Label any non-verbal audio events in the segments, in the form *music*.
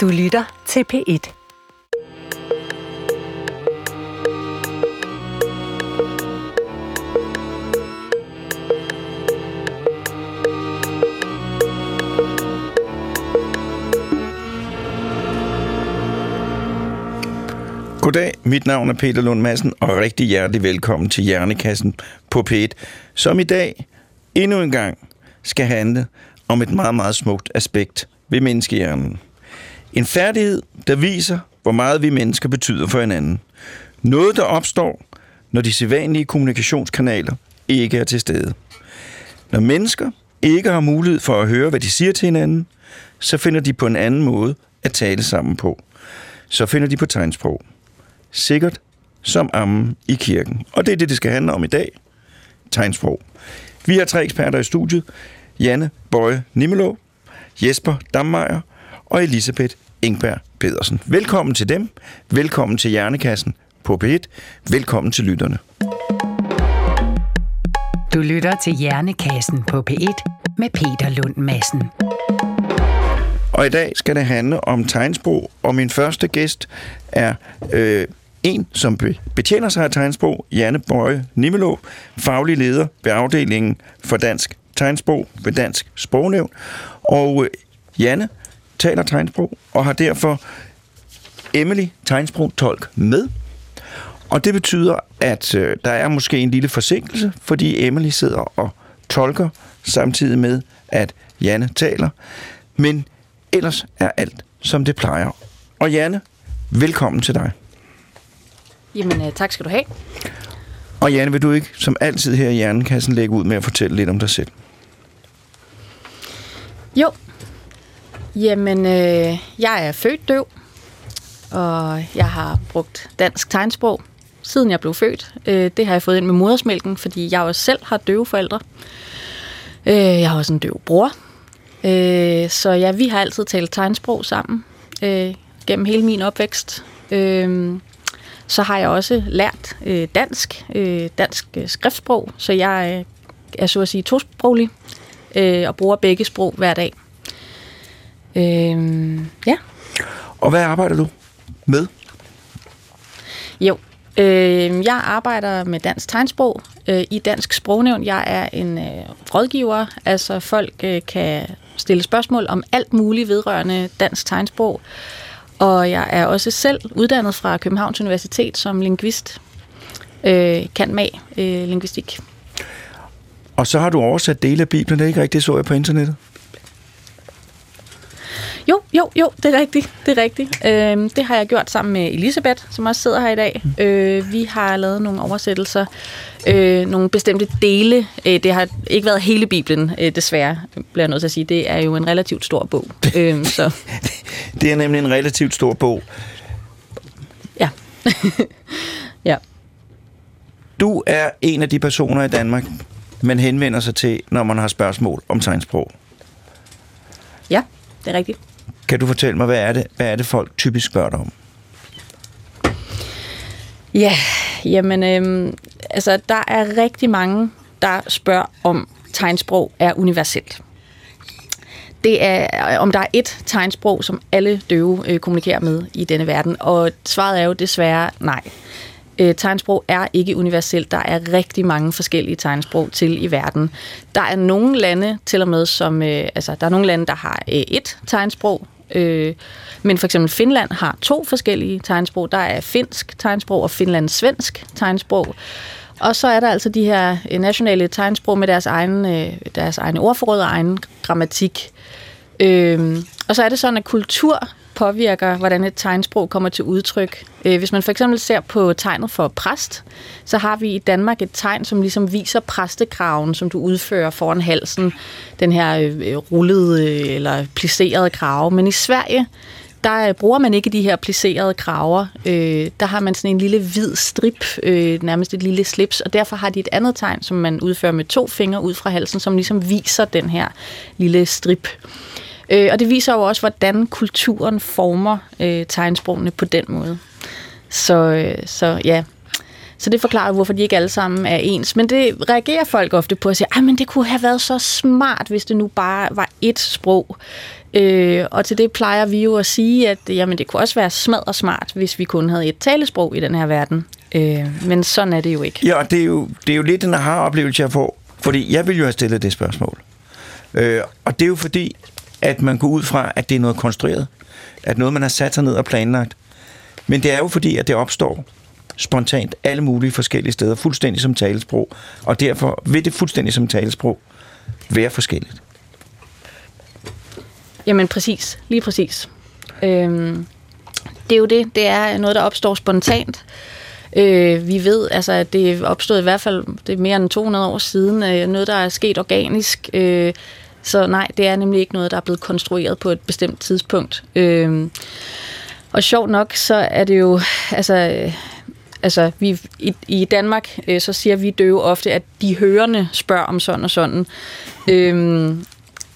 Du lytter til P1. Goddag, mit navn er Peter Lund Madsen, og rigtig hjertelig velkommen til Hjernekassen på P1, som i dag endnu en gang skal handle om et meget, meget smukt aspekt ved menneskehjernen. En færdighed, der viser, hvor meget vi mennesker betyder for hinanden. Noget, der opstår, når de sædvanlige kommunikationskanaler ikke er til stede. Når mennesker ikke har mulighed for at høre, hvad de siger til hinanden, så finder de på en anden måde at tale sammen på. Så finder de på tegnsprog. Sikkert som ammen i kirken. Og det er det, det skal handle om i dag. Tegnsprog. Vi har tre eksperter i studiet. Janne Bøje Nimelo, Jesper Dammeier og Elisabeth Ingberg Pedersen. Velkommen til dem. Velkommen til Hjernekassen på P1. Velkommen til lytterne. Du lytter til Hjernekassen på P1 med Peter Lund Madsen. Og i dag skal det handle om tegnsprog, og min første gæst er øh, en, som be- betjener sig af tegnsprog, Janne Bøje Nimelo, faglig leder ved afdelingen for dansk tegnsprog ved Dansk Sprognævn. Og øh, Janne taler tegnsprog og har derfor Emily tegnsprog tolk med. Og det betyder, at øh, der er måske en lille forsinkelse, fordi Emily sidder og tolker samtidig med, at Janne taler. Men ellers er alt, som det plejer. Og Janne, velkommen til dig. Jamen, øh, tak skal du have. Og Janne, vil du ikke som altid her i Hjernekassen lægge ud med at fortælle lidt om dig selv? Jo. Jamen, øh, jeg er født døv, og jeg har brugt dansk tegnsprog, siden jeg blev født. Øh, det har jeg fået ind med modersmælken, fordi jeg også selv har døve forældre. Øh, jeg har også en døv bror. Øh, så ja, vi har altid talt tegnsprog sammen øh, gennem hele min opvækst. Øh, så har jeg også lært øh, dansk, øh, dansk øh, skriftsprog, så jeg øh, er så at sige tosproglig øh, og bruger begge sprog hver dag. Øh, ja. Og hvad arbejder du med? Jo, øh, jeg arbejder med dansk tegnsprog øh, i Dansk Sprognævn. Jeg er en øh, rådgiver, altså folk øh, kan stille spørgsmål om alt muligt vedrørende dansk tegnsprog. Og jeg er også selv uddannet fra Københavns Universitet som linguist. Øh, kan mag øh, linguistik. Og så har du oversat dele af Bibelen, det er ikke rigtigt, så jeg på internettet. Jo, jo, jo, det er rigtigt. Det er rigtigt. Øh, det har jeg gjort sammen med Elisabeth, som også sidder her i dag. Mm. Øh, vi har lavet nogle oversættelser, øh, nogle bestemte dele. Øh, det har ikke været hele Bibelen, øh, desværre, bliver jeg nødt til at sige. Det er jo en relativt stor bog. øh, *laughs* så. Det er nemlig en relativt stor bog. Ja. *laughs* ja. Du er en af de personer i Danmark, man henvender sig til, når man har spørgsmål om tegnsprog. Ja, det er rigtigt. Kan du fortælle mig, hvad er det, hvad er det folk typisk spørger dig om? Ja, jamen, øhm, altså, der er rigtig mange, der spørger om tegnsprog er universelt. Det er, om der er et tegnsprog, som alle døve øh, kommunikerer med i denne verden, og svaret er jo desværre nej. Øh, tegnsprog er ikke universelt. Der er rigtig mange forskellige tegnsprog til i verden. Der er nogle lande til og med, som, øh, altså, der er nogle lande, der har øh, et tegnsprog, Øh, men for eksempel Finland har to forskellige tegnsprog. Der er finsk tegnsprog og finlandssvensk tegnsprog. Og så er der altså de her øh, nationale tegnsprog med deres egen, øh, deres egne ordforråd og egen grammatik. Øhm, og så er det sådan, at kultur påvirker, hvordan et tegnsprog kommer til udtryk. Øh, hvis man for eksempel ser på tegnet for præst, så har vi i Danmark et tegn, som ligesom viser præstekraven, som du udfører foran halsen. Den her øh, rullede øh, eller plisserede krave. Men i Sverige, der bruger man ikke de her plisserede kraver. Øh, der har man sådan en lille hvid strip, øh, nærmest et lille slips, og derfor har de et andet tegn, som man udfører med to fingre ud fra halsen, som ligesom viser den her lille strip. Øh, Øh, og det viser jo også, hvordan kulturen former øh, tegnsprogene på den måde. Så, øh, så ja, så det forklarer, hvorfor de ikke alle sammen er ens. Men det reagerer folk ofte på at sige, at men det kunne have været så smart, hvis det nu bare var ét sprog. Øh, og til det plejer vi jo at sige, at jamen, det kunne også være smad og smart, hvis vi kun havde et talesprog i den her verden. Øh, men sådan er det jo ikke. Ja, og det er jo, det er jo lidt en har oplevelse jeg får. Fordi jeg vil jo have stillet det spørgsmål. Øh, og det er jo fordi, at man går ud fra, at det er noget konstrueret. At noget, man har sat sig ned og planlagt. Men det er jo fordi, at det opstår spontant alle mulige forskellige steder, fuldstændig som talesprog. Og derfor vil det fuldstændig som talesprog være forskelligt. Jamen præcis, lige præcis. Øhm, det er jo det, det er noget, der opstår spontant. Øh, vi ved, altså, at det opstod i hvert fald det er mere end 200 år siden, øh, noget, der er sket organisk. Øh, så nej, det er nemlig ikke noget, der er blevet konstrueret på et bestemt tidspunkt. Øh, og sjovt nok, så er det jo, altså, øh, altså vi, i, i Danmark, øh, så siger vi døve ofte, at de hørende spørger om sådan og sådan. Øh,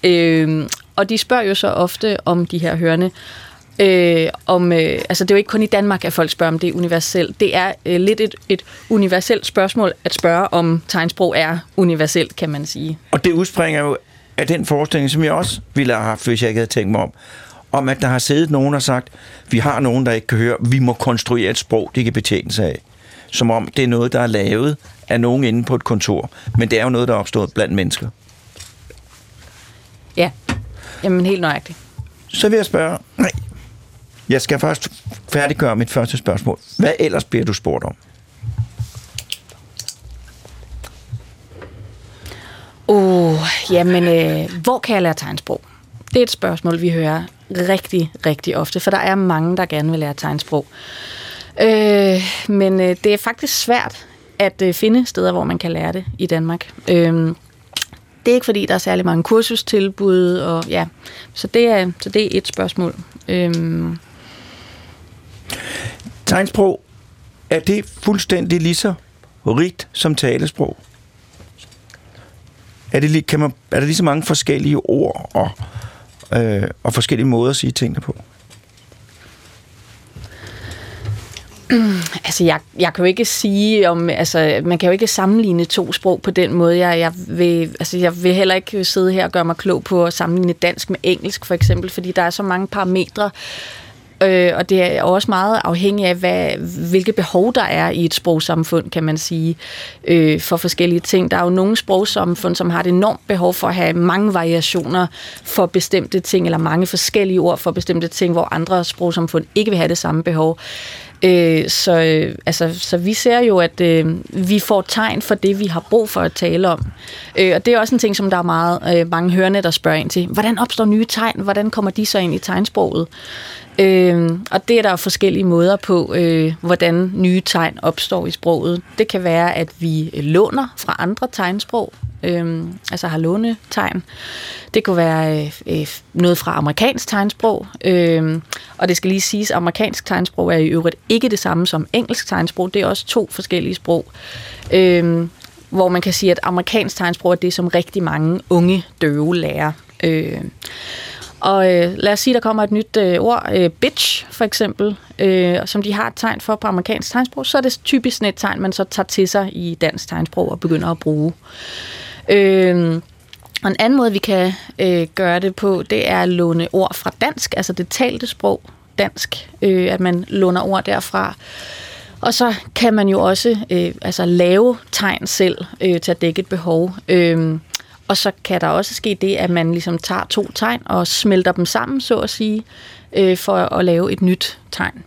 øh, og de spørger jo så ofte om de her hørende. Øh, om, øh, altså det er jo ikke kun i Danmark, at folk spørger om det er universelt. Det er øh, lidt et, et universelt spørgsmål at spørge, om tegnsprog er universelt, kan man sige. Og det udspringer jo af den forestilling, som jeg også ville have haft, hvis jeg ikke havde tænkt mig om, om at der har siddet nogen og sagt, vi har nogen, der ikke kan høre, vi må konstruere et sprog, de kan betjene sig af. Som om det er noget, der er lavet af nogen inde på et kontor. Men det er jo noget, der er opstået blandt mennesker. Ja, jamen helt nøjagtigt. Så vil jeg spørge, nej, jeg skal først færdiggøre mit første spørgsmål. Hvad ellers bliver du spurgt om? Uh, jamen, øh, hvor kan jeg lære tegnsprog? Det er et spørgsmål, vi hører rigtig, rigtig ofte, for der er mange, der gerne vil lære tegnsprog. Øh, men øh, det er faktisk svært at øh, finde steder, hvor man kan lære det i Danmark. Øh, det er ikke fordi, der er særlig mange kursustilbud, og ja, så det er, så det er et spørgsmål. Øhm. Tegnsprog, er det fuldstændig lige så rigt som talesprog? Er, det, kan man, er der lige så mange forskellige ord og, øh, og forskellige måder at sige tingene på? Altså, jeg, jeg kan jo ikke sige om, altså, man kan jo ikke sammenligne to sprog på den måde. Jeg, jeg, vil, altså, jeg vil heller ikke sidde her og gøre mig klog på at sammenligne dansk med engelsk, for eksempel, fordi der er så mange parametre, Øh, og det er også meget afhængigt af, hvad, hvilke behov der er i et sprogsamfund, kan man sige, øh, for forskellige ting. Der er jo nogle sprogsamfund, som har et enormt behov for at have mange variationer for bestemte ting, eller mange forskellige ord for bestemte ting, hvor andre sprogsamfund ikke vil have det samme behov. Øh, så, øh, altså, så vi ser jo, at øh, vi får tegn for det, vi har brug for at tale om. Øh, og det er også en ting, som der er meget øh, mange hørende, der spørger ind til. Hvordan opstår nye tegn? Hvordan kommer de så ind i tegnsproget? Øh, og det er der jo forskellige måder på, øh, hvordan nye tegn opstår i sproget. Det kan være, at vi øh, låner fra andre tegnsprog, øh, altså har lånetegn. Det kunne være øh, øh noget fra amerikansk tegnsprog, øh, og det skal lige siges, at amerikansk tegnsprog er i øvrigt ikke det samme som engelsk tegnsprog. Det er også to forskellige sprog. Øh, hvor man kan sige, at amerikansk tegnsprog er det, som rigtig mange unge døve lærer. Øh, og øh, lad os sige, der kommer et nyt øh, ord, øh, bitch for eksempel, øh, som de har et tegn for på amerikansk tegnsprog, så er det typisk et tegn, man så tager til sig i dansk tegnsprog og begynder at bruge. Øh, og en anden måde, vi kan øh, gøre det på, det er at låne ord fra dansk, altså det talte sprog dansk, øh, at man låner ord derfra. Og så kan man jo også øh, altså lave tegn selv øh, til at dække et behov. Øh, og så kan der også ske det, at man ligesom tager to tegn og smelter dem sammen, så at sige, øh, for at lave et nyt tegn.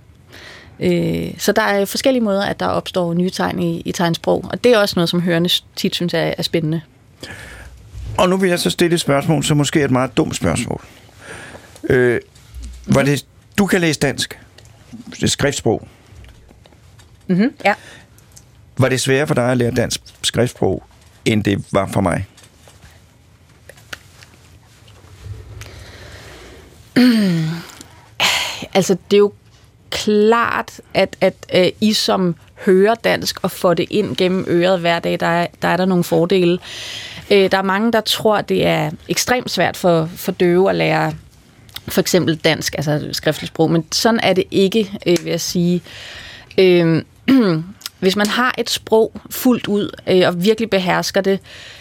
Øh, så der er forskellige måder, at der opstår nye tegn i, i tegnsprog, og det er også noget, som hørende tit synes er, er spændende. Og nu vil jeg så stille et spørgsmål, som måske er et meget dumt spørgsmål. Øh, var det, du kan læse dansk, det er skriftsprog. Mm-hmm, ja. Var det sværere for dig at lære dansk skriftsprog, end det var for mig? *clears throat* altså, det er jo klart, at, at øh, I som hører dansk og får det ind gennem øret hver dag, der er der, er der nogle fordele. Øh, der er mange, der tror, det er ekstremt svært for, for døve at lære for eksempel dansk, altså skriftligt sprog, men sådan er det ikke, øh, vil jeg sige. Øh, *clears throat* hvis man har et sprog fuldt ud øh, og virkelig behersker det,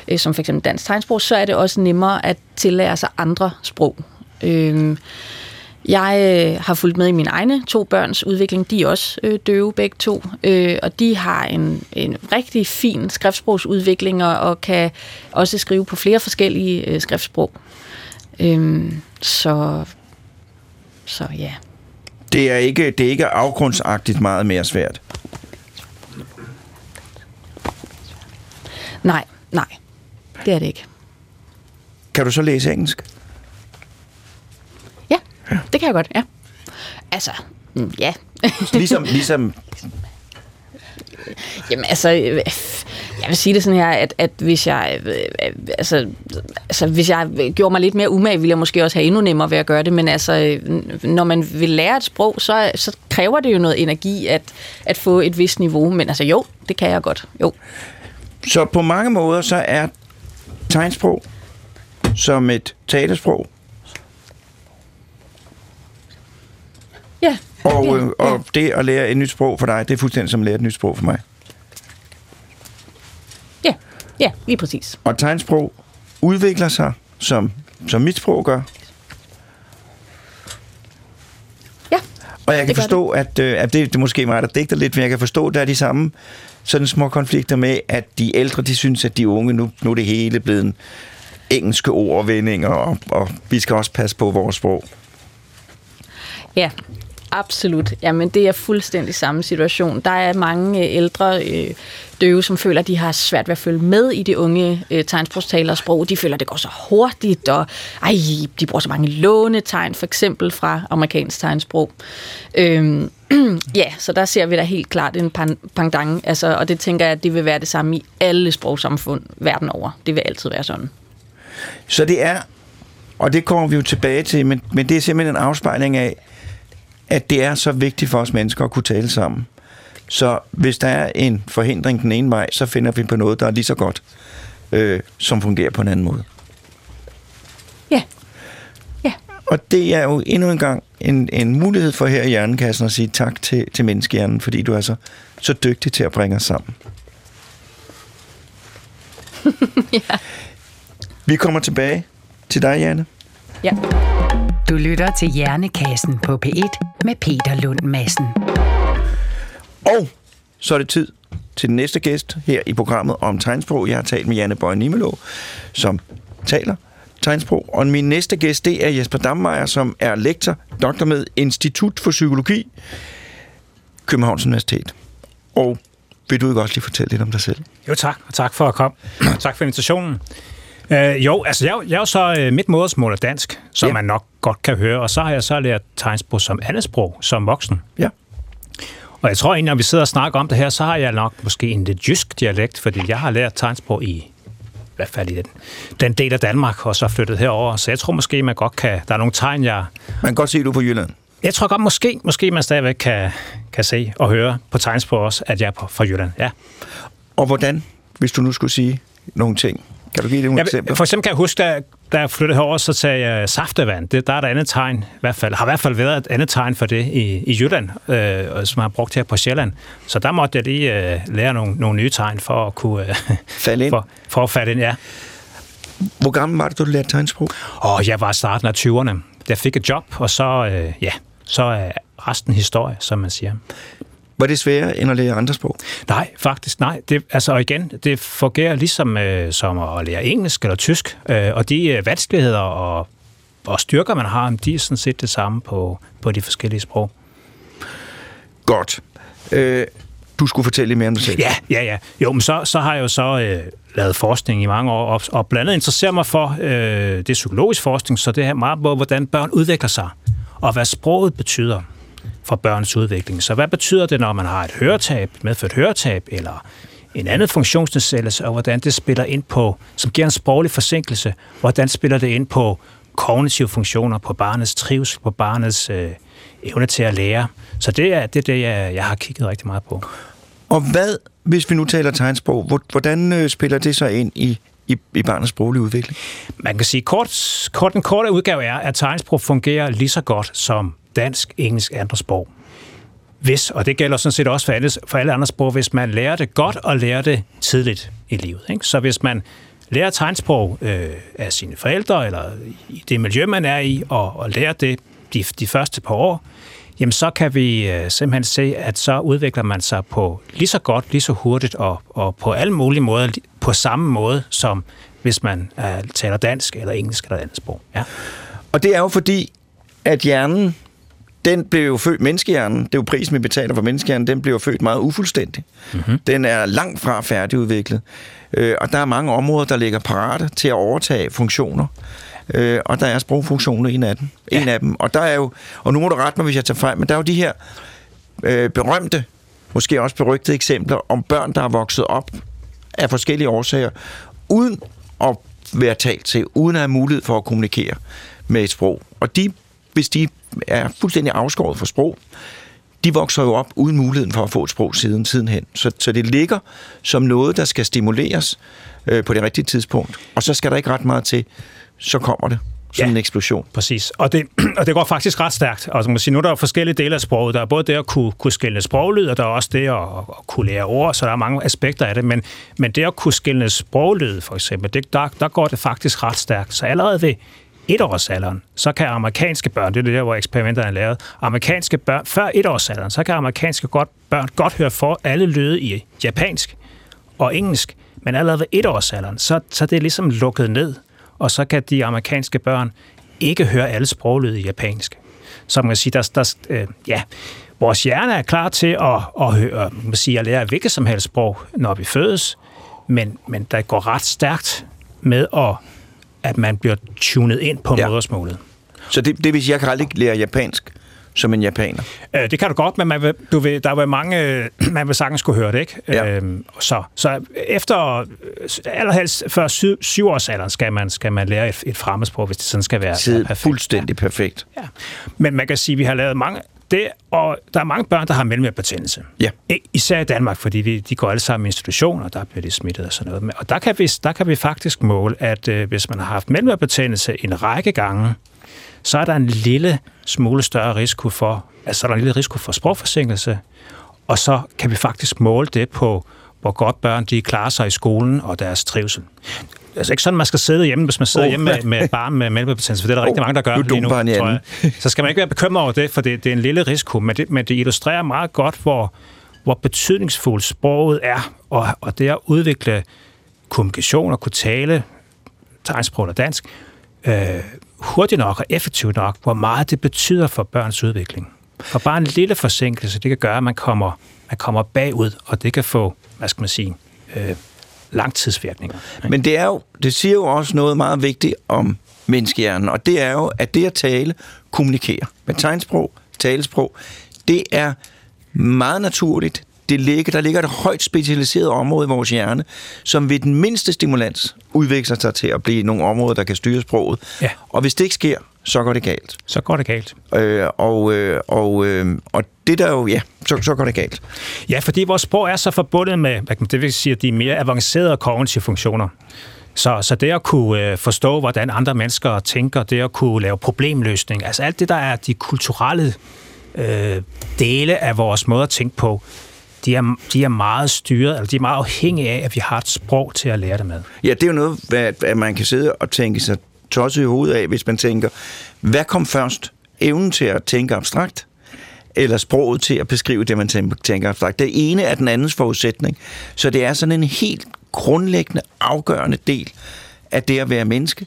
øh, som for eksempel dansk tegnsprog, så er det også nemmere at tillære sig andre sprog. Øh, jeg øh, har fulgt med i mine egne to børns udvikling. De er også øh, døve begge to, øh, og de har en, en rigtig fin skriftsprogsudvikling og, og kan også skrive på flere forskellige øh, skriftsprog. Øh, så, så ja. Det er ikke, det er ikke afgrundsagtigt meget mere svært. Nej, nej. Det er det ikke. Kan du så læse engelsk? Ja, det kan jeg godt, ja. Altså, mm, ja. *laughs* Ligesom, ligesom Jamen altså, øh, jeg vil sige det sådan her, at, at hvis jeg øh, altså, altså, hvis jeg gjorde mig lidt mere umage, ville jeg måske også have endnu nemmere ved at gøre det, men altså, øh, når man vil lære et sprog, så, så kræver det jo noget energi at, at få et vist niveau, men altså jo, det kan jeg godt, jo. Så på mange måder, så er tegnsprog som et talesprog, Ja. og, ja, øh, og det at lære et nyt sprog for dig, det er fuldstændig som at lære et nyt sprog for mig. Ja, ja, lige præcis. Og tegnsprog udvikler sig, som, som mit sprog gør. Ja, Og jeg kan Det forstå, at, øh, at det, det er måske mig, der digter lidt, men jeg kan forstå, at der er de samme sådan små konflikter med, at de ældre, de synes, at de unge, nu, nu er det hele blevet en engelske ord og vendinger, og, og vi skal også passe på vores sprog. Ja, absolut. Jamen, det er fuldstændig samme situation. Der er mange øh, ældre øh, døve, som føler, at de har svært ved at følge med i de unge øh, tegnsprogstalers sprog. De føler, at det går så hurtigt, og ej, de bruger så mange lånetegn, for eksempel fra amerikansk tegnsprog. Øhm, *clears throat* ja, så der ser vi da helt klart en pan- altså, og det tænker jeg, at det vil være det samme i alle sprogsamfund verden over. Det vil altid være sådan. Så det er, og det kommer vi jo tilbage til, men, men det er simpelthen en afspejling af, at det er så vigtigt for os mennesker at kunne tale sammen. Så hvis der er en forhindring den ene vej, så finder vi på noget, der er lige så godt, øh, som fungerer på en anden måde. Ja. Ja. Og det er jo endnu en gang en, en mulighed for her i Hjernekassen at sige tak til, til menneskehjernen, fordi du er så, så dygtig til at bringe os sammen. *laughs* ja. Vi kommer tilbage til dig, Janne. Ja. Du lytter til Hjernekassen på P1 med Peter Lund Madsen. Og så er det tid til den næste gæst her i programmet om tegnsprog. Jeg har talt med Janne Bøje Nimelå, som taler tegnsprog. Og min næste gæst, det er Jesper Dammeier, som er lektor, doktor med Institut for Psykologi, Københavns Universitet. Og vil du ikke også lige fortælle lidt om dig selv? Jo tak, og tak for at komme. tak for invitationen. Øh, jo, altså jeg, jeg er jo så, øh, mit modersmål er dansk, som Ja. man nok godt kan høre, og så har jeg så lært tegnsprog som andetsprog, som voksen. Ja. Og jeg tror egentlig, når vi sidder og snakker om det her, så har jeg nok måske en lidt jysk dialekt, fordi jeg har lært tegnsprog i, i hvert fald i den, den del af Danmark, og så flyttet herover. Så jeg tror måske, man godt kan, der er nogle tegn, jeg, Man kan godt se, at du er på Jylland. jeg tror godt, måske, måske man stadigvæk kan, kan se og høre på tegnsprog også, at jeg er på, fra Jylland. Ja. Og hvordan, hvis du nu skulle sige nogle ting? Kan du give det nogle eksempler? for eksempel kan jeg huske, da, da jeg flyttede herover, så sagde jeg saftevand. Det, der er der andet tegn, i hvert fald, har i hvert fald været et andet tegn for det i, i Jylland, øh, som har brugt her på Sjælland. Så der måtte jeg lige øh, lære nogle, nogle nye tegn for at kunne øh, *laughs* Fald ind. for, for at falde ind, ja. Hvor gammel var det, du lærte tegnsprog? Og jeg var i starten af 20'erne. Jeg fik et job, og så, øh, ja, så er resten historie, som man siger. Var det sværere end at lære andre sprog? Nej, faktisk nej. Det, altså, og igen, det fungerer ligesom øh, som at lære engelsk eller tysk, øh, og de øh, vanskeligheder og, og styrker, man har, de er sådan set det samme på, på de forskellige sprog. Godt. Øh, du skulle fortælle lidt mere om dig selv. Ja, ja, ja. Jo, men så, så har jeg jo så øh, lavet forskning i mange år, og, og blandt andet interesserer mig for, øh, det psykologisk forskning, så det er meget på, hvordan børn udvikler sig, og hvad sproget betyder for børns udvikling. Så hvad betyder det, når man har et høretab, medført høretab, eller en anden funktionsnedsættelse, og hvordan det spiller ind på, som giver en sproglig forsinkelse, hvordan spiller det ind på kognitive funktioner, på barnets trivsel, på barnets øh, evne til at lære. Så det er det, er det jeg, jeg har kigget rigtig meget på. Og hvad, hvis vi nu taler tegnsprog, hvordan øh, spiller det så ind i, i, i barnets sproglige udvikling? Man kan sige, kort, kort, den korte udgave er, at tegnsprog fungerer lige så godt som dansk, engelsk, andre sprog. Hvis, og det gælder sådan set også for alle, for alle andre sprog, hvis man lærer det godt og lærer det tidligt i livet. Ikke? Så hvis man lærer tegnsprog øh, af sine forældre, eller i det miljø, man er i, og, og lærer det de, de første par år, jamen så kan vi øh, simpelthen se, at så udvikler man sig på lige så godt, lige så hurtigt, og, og på alle mulige måder, på samme måde, som hvis man øh, taler dansk, eller engelsk, eller andet sprog. Ja. Og det er jo fordi, at hjernen, den blev jo født, menneskehjernen, det er jo prisen, vi betaler for menneskehjernen, den blev jo født meget ufuldstændig. Mm-hmm. Den er langt fra færdigudviklet. Øh, og der er mange områder, der ligger parate til at overtage funktioner. Øh, og der er sprogfunktioner en af dem. Ja. En af dem. Og der er jo, og nu må du rette mig, hvis jeg tager fejl, men der er jo de her øh, berømte, måske også berygtede eksempler om børn, der er vokset op af forskellige årsager, uden at være talt til, uden at have mulighed for at kommunikere med et sprog. Og de, hvis de er fuldstændig afskåret fra sprog, de vokser jo op uden muligheden for at få et sprog siden, siden hen. Så, så det ligger som noget, der skal stimuleres øh, på det rigtige tidspunkt. Og så skal der ikke ret meget til, så kommer det som ja, en eksplosion. Præcis. Og det, *clears throat* og det går faktisk ret stærkt. Altså, man sige, nu er der forskellige dele af sproget. Der er både det at kunne, kunne skille sproglyd, og der er også det at, at kunne lære ord, så der er mange aspekter af det. Men, men det at kunne skille sproglyd, for eksempel, det, der, der går det faktisk ret stærkt. Så allerede ved etårsalderen, så kan amerikanske børn, det er det der, hvor eksperimenterne er lavet, amerikanske børn, før etårsalderen, så kan amerikanske godt, børn godt høre for alle lyde i japansk og engelsk, men allerede ved etårsalderen, så, så det er ligesom lukket ned, og så kan de amerikanske børn ikke høre alle sproglyde i japansk. Så man kan sige, der, der, øh, ja, vores hjerne er klar til at, at, høre, man sige, at lære hvilket som helst sprog, når vi fødes, men, men der går ret stærkt med at at man bliver tunet ind på ja. modersmålet. Så det, det vil sige, at jeg kan aldrig lære japansk som en japaner? Øh, det kan du godt, men man vil, du vil, der vil mange, *clears throat* man vil sagtens kunne høre det, ikke? Ja. Øhm, så, så efter, allerhelst før syv, syvårsalderen, skal man, skal man lære et, et fremmedsprog, hvis det sådan skal være, Sid, perfekt. Fuldstændig ja. perfekt. Ja. Men man kan sige, at vi har lavet mange, det, og der er mange børn, der har mellemørebetændelse. Ja. Især i Danmark, fordi vi, de går alle sammen i institutioner, der bliver de smittet og sådan noget. Og der kan vi, der kan vi faktisk måle, at øh, hvis man har haft mellemørebetændelse en række gange, så er der en lille smule større risiko for, altså der er en lille risiko for sprogforsinkelse, og så kan vi faktisk måle det på, hvor godt børn de klarer sig i skolen og deres trivsel altså ikke sådan, man skal sidde hjemme, hvis man sidder oh. hjemme med, med barn med mælkebetændelse, for det er der oh, rigtig mange, der gør lige nu, tror jeg. Så skal man ikke være bekymret over det, for det, det er en lille risiko, men det, men det illustrerer meget godt, hvor, hvor betydningsfuldt sproget er, og, og det at udvikle kommunikation og kunne tale tegnsprog og dansk, øh, hurtigt nok og effektivt nok, hvor meget det betyder for børns udvikling. For bare en lille forsinkelse, det kan gøre, at man kommer, man kommer bagud, og det kan få, hvad skal man sige, øh, langtidsvirkninger. Men det, er jo, det siger jo også noget meget vigtigt om menneskehjernen, og det er jo, at det at tale, kommunikere med tegnsprog, talesprog, det er meget naturligt. Det ligger, der ligger et højt specialiseret område i vores hjerne, som ved den mindste stimulans udvikler sig til at blive nogle områder, der kan styre sproget. Ja. Og hvis det ikke sker, så går det galt. Så går det galt. Øh, og, øh, og, øh, og det der jo, ja, så, så går det galt. Ja, fordi vores sprog er så forbundet med, det vil sige, at de mere avancerede kognitive funktioner. Så, så det at kunne øh, forstå, hvordan andre mennesker tænker, det at kunne lave problemløsning, altså alt det, der er de kulturelle øh, dele af vores måde at tænke på, de er, de er meget styret, eller de er meget afhængige af, at vi har et sprog til at lære det med. Ja, det er jo noget, hvad, at man kan sidde og tænke sig tosset i hovedet af, hvis man tænker, hvad kom først? Evnen til at tænke abstrakt, eller sproget til at beskrive det, man tænker abstrakt. Det ene er den andens forudsætning. Så det er sådan en helt grundlæggende, afgørende del af det at være menneske,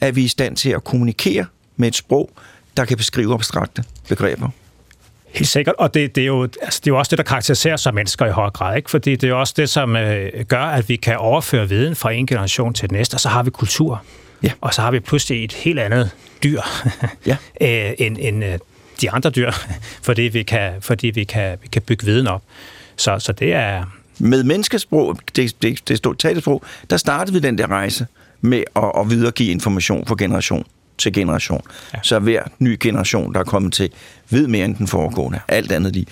at vi er i stand til at kommunikere med et sprog, der kan beskrive abstrakte begreber. Helt sikkert, og det, det, er jo, altså, det er jo også det, der karakteriserer sig mennesker i høj grad, ikke? fordi det er jo også det, som øh, gør, at vi kan overføre viden fra en generation til den næste, og så har vi kultur. Ja. Og så har vi pludselig et helt andet dyr *laughs* ja. *laughs* Øh, end, end øh, de andre dyr, *laughs* fordi vi kan, fordi vi kan, vi kan bygge viden op. Så, så det er... Med menneskesprog, det, det, det stod talesprog, der startede vi den der rejse med at, at videregive information fra generation til generation. Ja. Så hver ny generation, der er kommet til, ved mere end den foregående. Alt andet lige.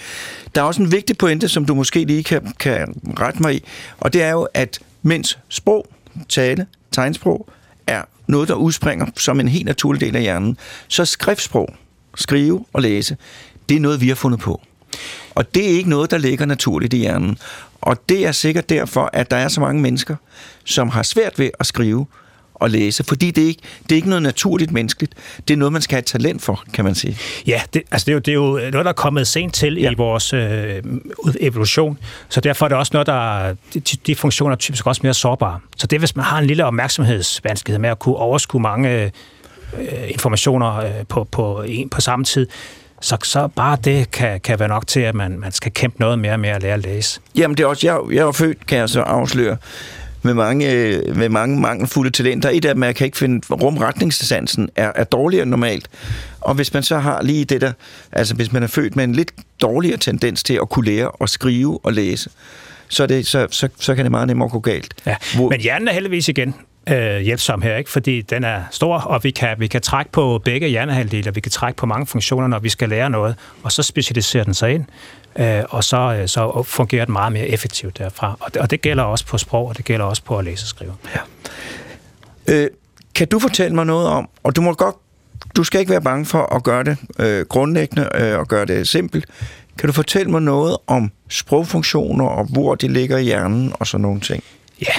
Der er også en vigtig pointe, som du måske lige kan, kan rette mig i, og det er jo, at mens sprog, tale, tegnsprog er noget, der udspringer som en helt naturlig del af hjernen, så skriftsprog, skrive og læse, det er noget, vi har fundet på. Og det er ikke noget, der ligger naturligt i hjernen. Og det er sikkert derfor, at der er så mange mennesker, som har svært ved at skrive og læse, fordi det er, ikke, det er ikke noget naturligt menneskeligt. Det er noget, man skal have talent for, kan man sige. Ja, det, altså det, er jo, det er jo noget, der er kommet sent til ja. i vores øh, evolution, så derfor er det også noget, der de, de funktioner er typisk også mere sårbare. Så det hvis man har en lille opmærksomhedsvanskelighed med at kunne overskue mange øh, informationer øh, på, på, en, på samme tid, så, så bare det kan, kan være nok til, at man, man skal kæmpe noget mere med at lære at læse. Jamen det er også, jeg, jeg er født, kan jeg så afsløre, med mange, øh, med mange mangelfulde talenter. Et af dem, jeg kan ikke finde rumretningssansen, er, er dårligere end normalt. Og hvis man så har lige det der, altså hvis man er født med en lidt dårligere tendens til at kunne lære at skrive og læse, så, det, så, så, så kan det meget nemmere gå galt. Ja, Hvor, men hjernen er heldigvis igen øh, hjælpsom her, ikke? fordi den er stor, og vi kan, vi kan trække på begge hjernehalvdele, vi kan trække på mange funktioner, når vi skal lære noget, og så specialiserer den sig ind, øh, og så, øh, så fungerer den meget mere effektivt derfra. Og det, og det gælder også på sprog, og det gælder også på at læse og skrive. Ja. Øh, kan du fortælle mig noget om, og du må godt, du skal ikke være bange for at gøre det øh, grundlæggende øh, og gøre det simpelt. Kan du fortælle mig noget om sprogfunktioner og hvor de ligger i hjernen og sådan nogle ting? Ja,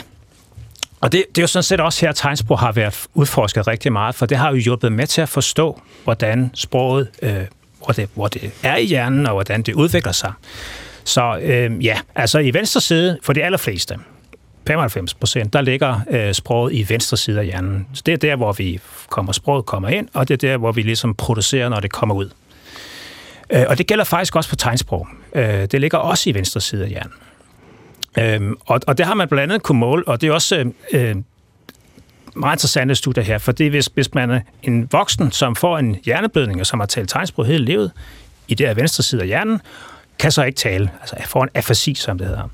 og det, det er jo sådan set også her, at tegnsprog har været udforsket rigtig meget, for det har jo hjulpet med til at forstå, hvordan sproget, øh, hvor, det, hvor det er i hjernen, og hvordan det udvikler sig. Så øh, ja, altså i venstre side, for de allerfleste, 95 procent, der ligger øh, sproget i venstre side af hjernen. Så det er der, hvor vi kommer, sproget kommer ind, og det er der, hvor vi ligesom producerer, når det kommer ud. Øh, og det gælder faktisk også på tegnsprog. Øh, det ligger også i venstre side af hjernen. Øhm, og, og det har man blandt andet kunne måle, og det er også øh, øh meget interessante studier her, for det er, hvis, hvis man er en voksen, som får en hjerneblødning, og som har talt tegnsprog hele livet, i det her venstre side af hjernen, kan så ikke tale, altså får en afasi, som det hedder.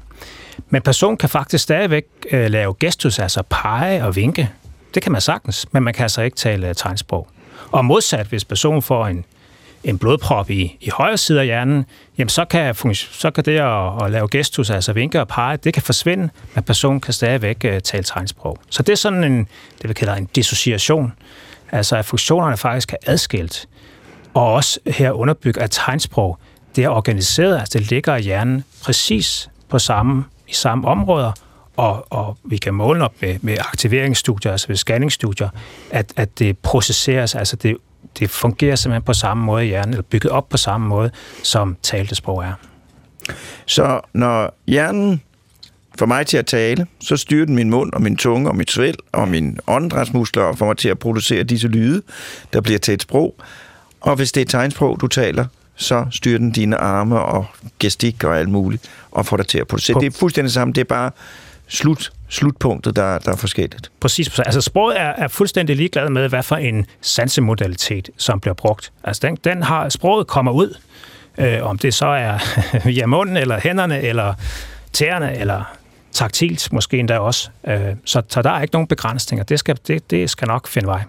Men personen kan faktisk stadigvæk øh, lave gestus, altså pege og vinke. Det kan man sagtens, men man kan altså ikke tale øh, tegnsprog. Og modsat, hvis personen får en en blodprop i, i højre side af hjernen, jamen så kan, så kan det at, at lave gestus, altså vinke og pege, det kan forsvinde, men personen kan stadigvæk uh, tale tegnsprog. Så det er sådan en, det vi kalder en dissociation, altså at funktionerne faktisk er adskilt, og også her underbygger, at tegnsprog, det er organiseret, altså det ligger i hjernen præcis på samme, i samme områder, og, og vi kan måle op med, med aktiveringsstudier, altså ved scanningsstudier, at, at det processeres, altså det det fungerer simpelthen på samme måde i hjernen, eller bygget op på samme måde, som talte sprog er. Så når hjernen får mig til at tale, så styrer den min mund og min tunge og mit svæl og mine åndedrætsmuskler og får mig til at producere disse lyde, der bliver til et sprog. Og hvis det er tegnsprog, du taler, så styrer den dine arme og gestik og alt muligt, og får dig til at producere. På. Det er fuldstændig samme, det er bare slut, slutpunktet, der, der er forskelligt. Præcis. Altså sproget er, er fuldstændig ligeglad med, hvad for en sansemodalitet, som bliver brugt. Altså den, den har, sproget kommer ud, øh, om det så er *laughs* via munden, eller hænderne, eller tæerne, eller taktilt måske endda også. Øh, så, så der er ikke nogen begrænsninger. Det skal, det, det skal nok finde vej.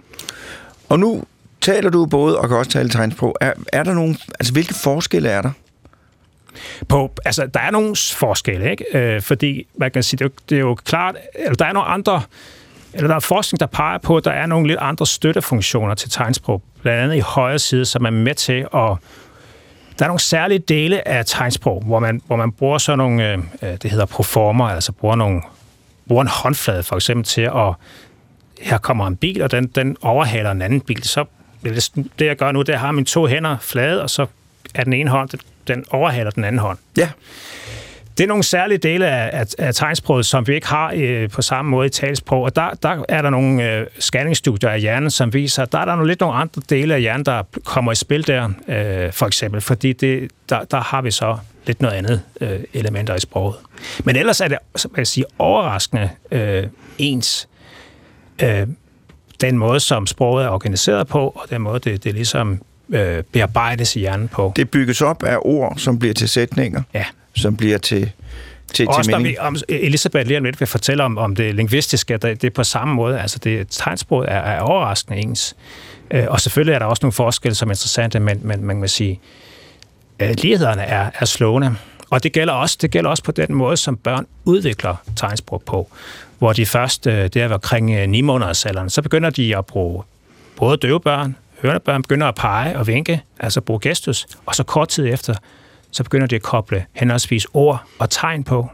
Og nu taler du både og kan også tale tegnsprog. Er, er der nogen, altså hvilke forskelle er der? På, altså, der er nogle forskelle, ikke? Øh, fordi man kan sige, det er, jo, det er jo klart, eller der er nogle andre, eller der er forskning, der peger på, at der er nogle lidt andre støttefunktioner til tegnsprog, blandt andet i højre side, som er med til at der er nogle særlige dele af tegnsprog, hvor man, hvor man bruger sådan nogle, øh, øh det hedder proformer, altså bruger, nogle, bruger en håndflade for eksempel til at, her kommer en bil, og den, den overhaler en anden bil, så det, det jeg gør nu, det er, at jeg har mine to hænder flade, og så er den ene hånd, den overhaler den anden hånd. Ja. Det er nogle særlige dele af, af, af tegnsproget, som vi ikke har øh, på samme måde i talsprog, og der, der er der nogle øh, scanningsstudier af hjernen, som viser, at der er der nogle lidt nogle andre dele af hjernen, der kommer i spil der, øh, for eksempel, fordi det, der, der har vi så lidt noget andet øh, elementer i sproget. Men ellers er det, som jeg siger, overraskende øh, ens øh, den måde, som sproget er organiseret på, og den måde, det, det ligesom øh, bearbejdes i hjernen på. Det bygges op af ord, som bliver til sætninger, ja. som bliver til, til, Også til mening. Om, Elisabeth lige vil fortælle om, om det lingvistiske, det, det er på samme måde. Altså, det tegnsprog er, er overraskende ens. Øh, og selvfølgelig er der også nogle forskelle, som er interessante, men, men man kan sige, øh, lighederne er, er slående. Og det gælder, også, det gælder også på den måde, som børn udvikler tegnsprog på. Hvor de først, øh, det er omkring 9 måneders alderen, så begynder de at bruge både døve børn, hørebørn begynder at pege og vinke, altså bruge gestus, og så kort tid efter, så begynder de at koble henholdsvis ord og tegn på.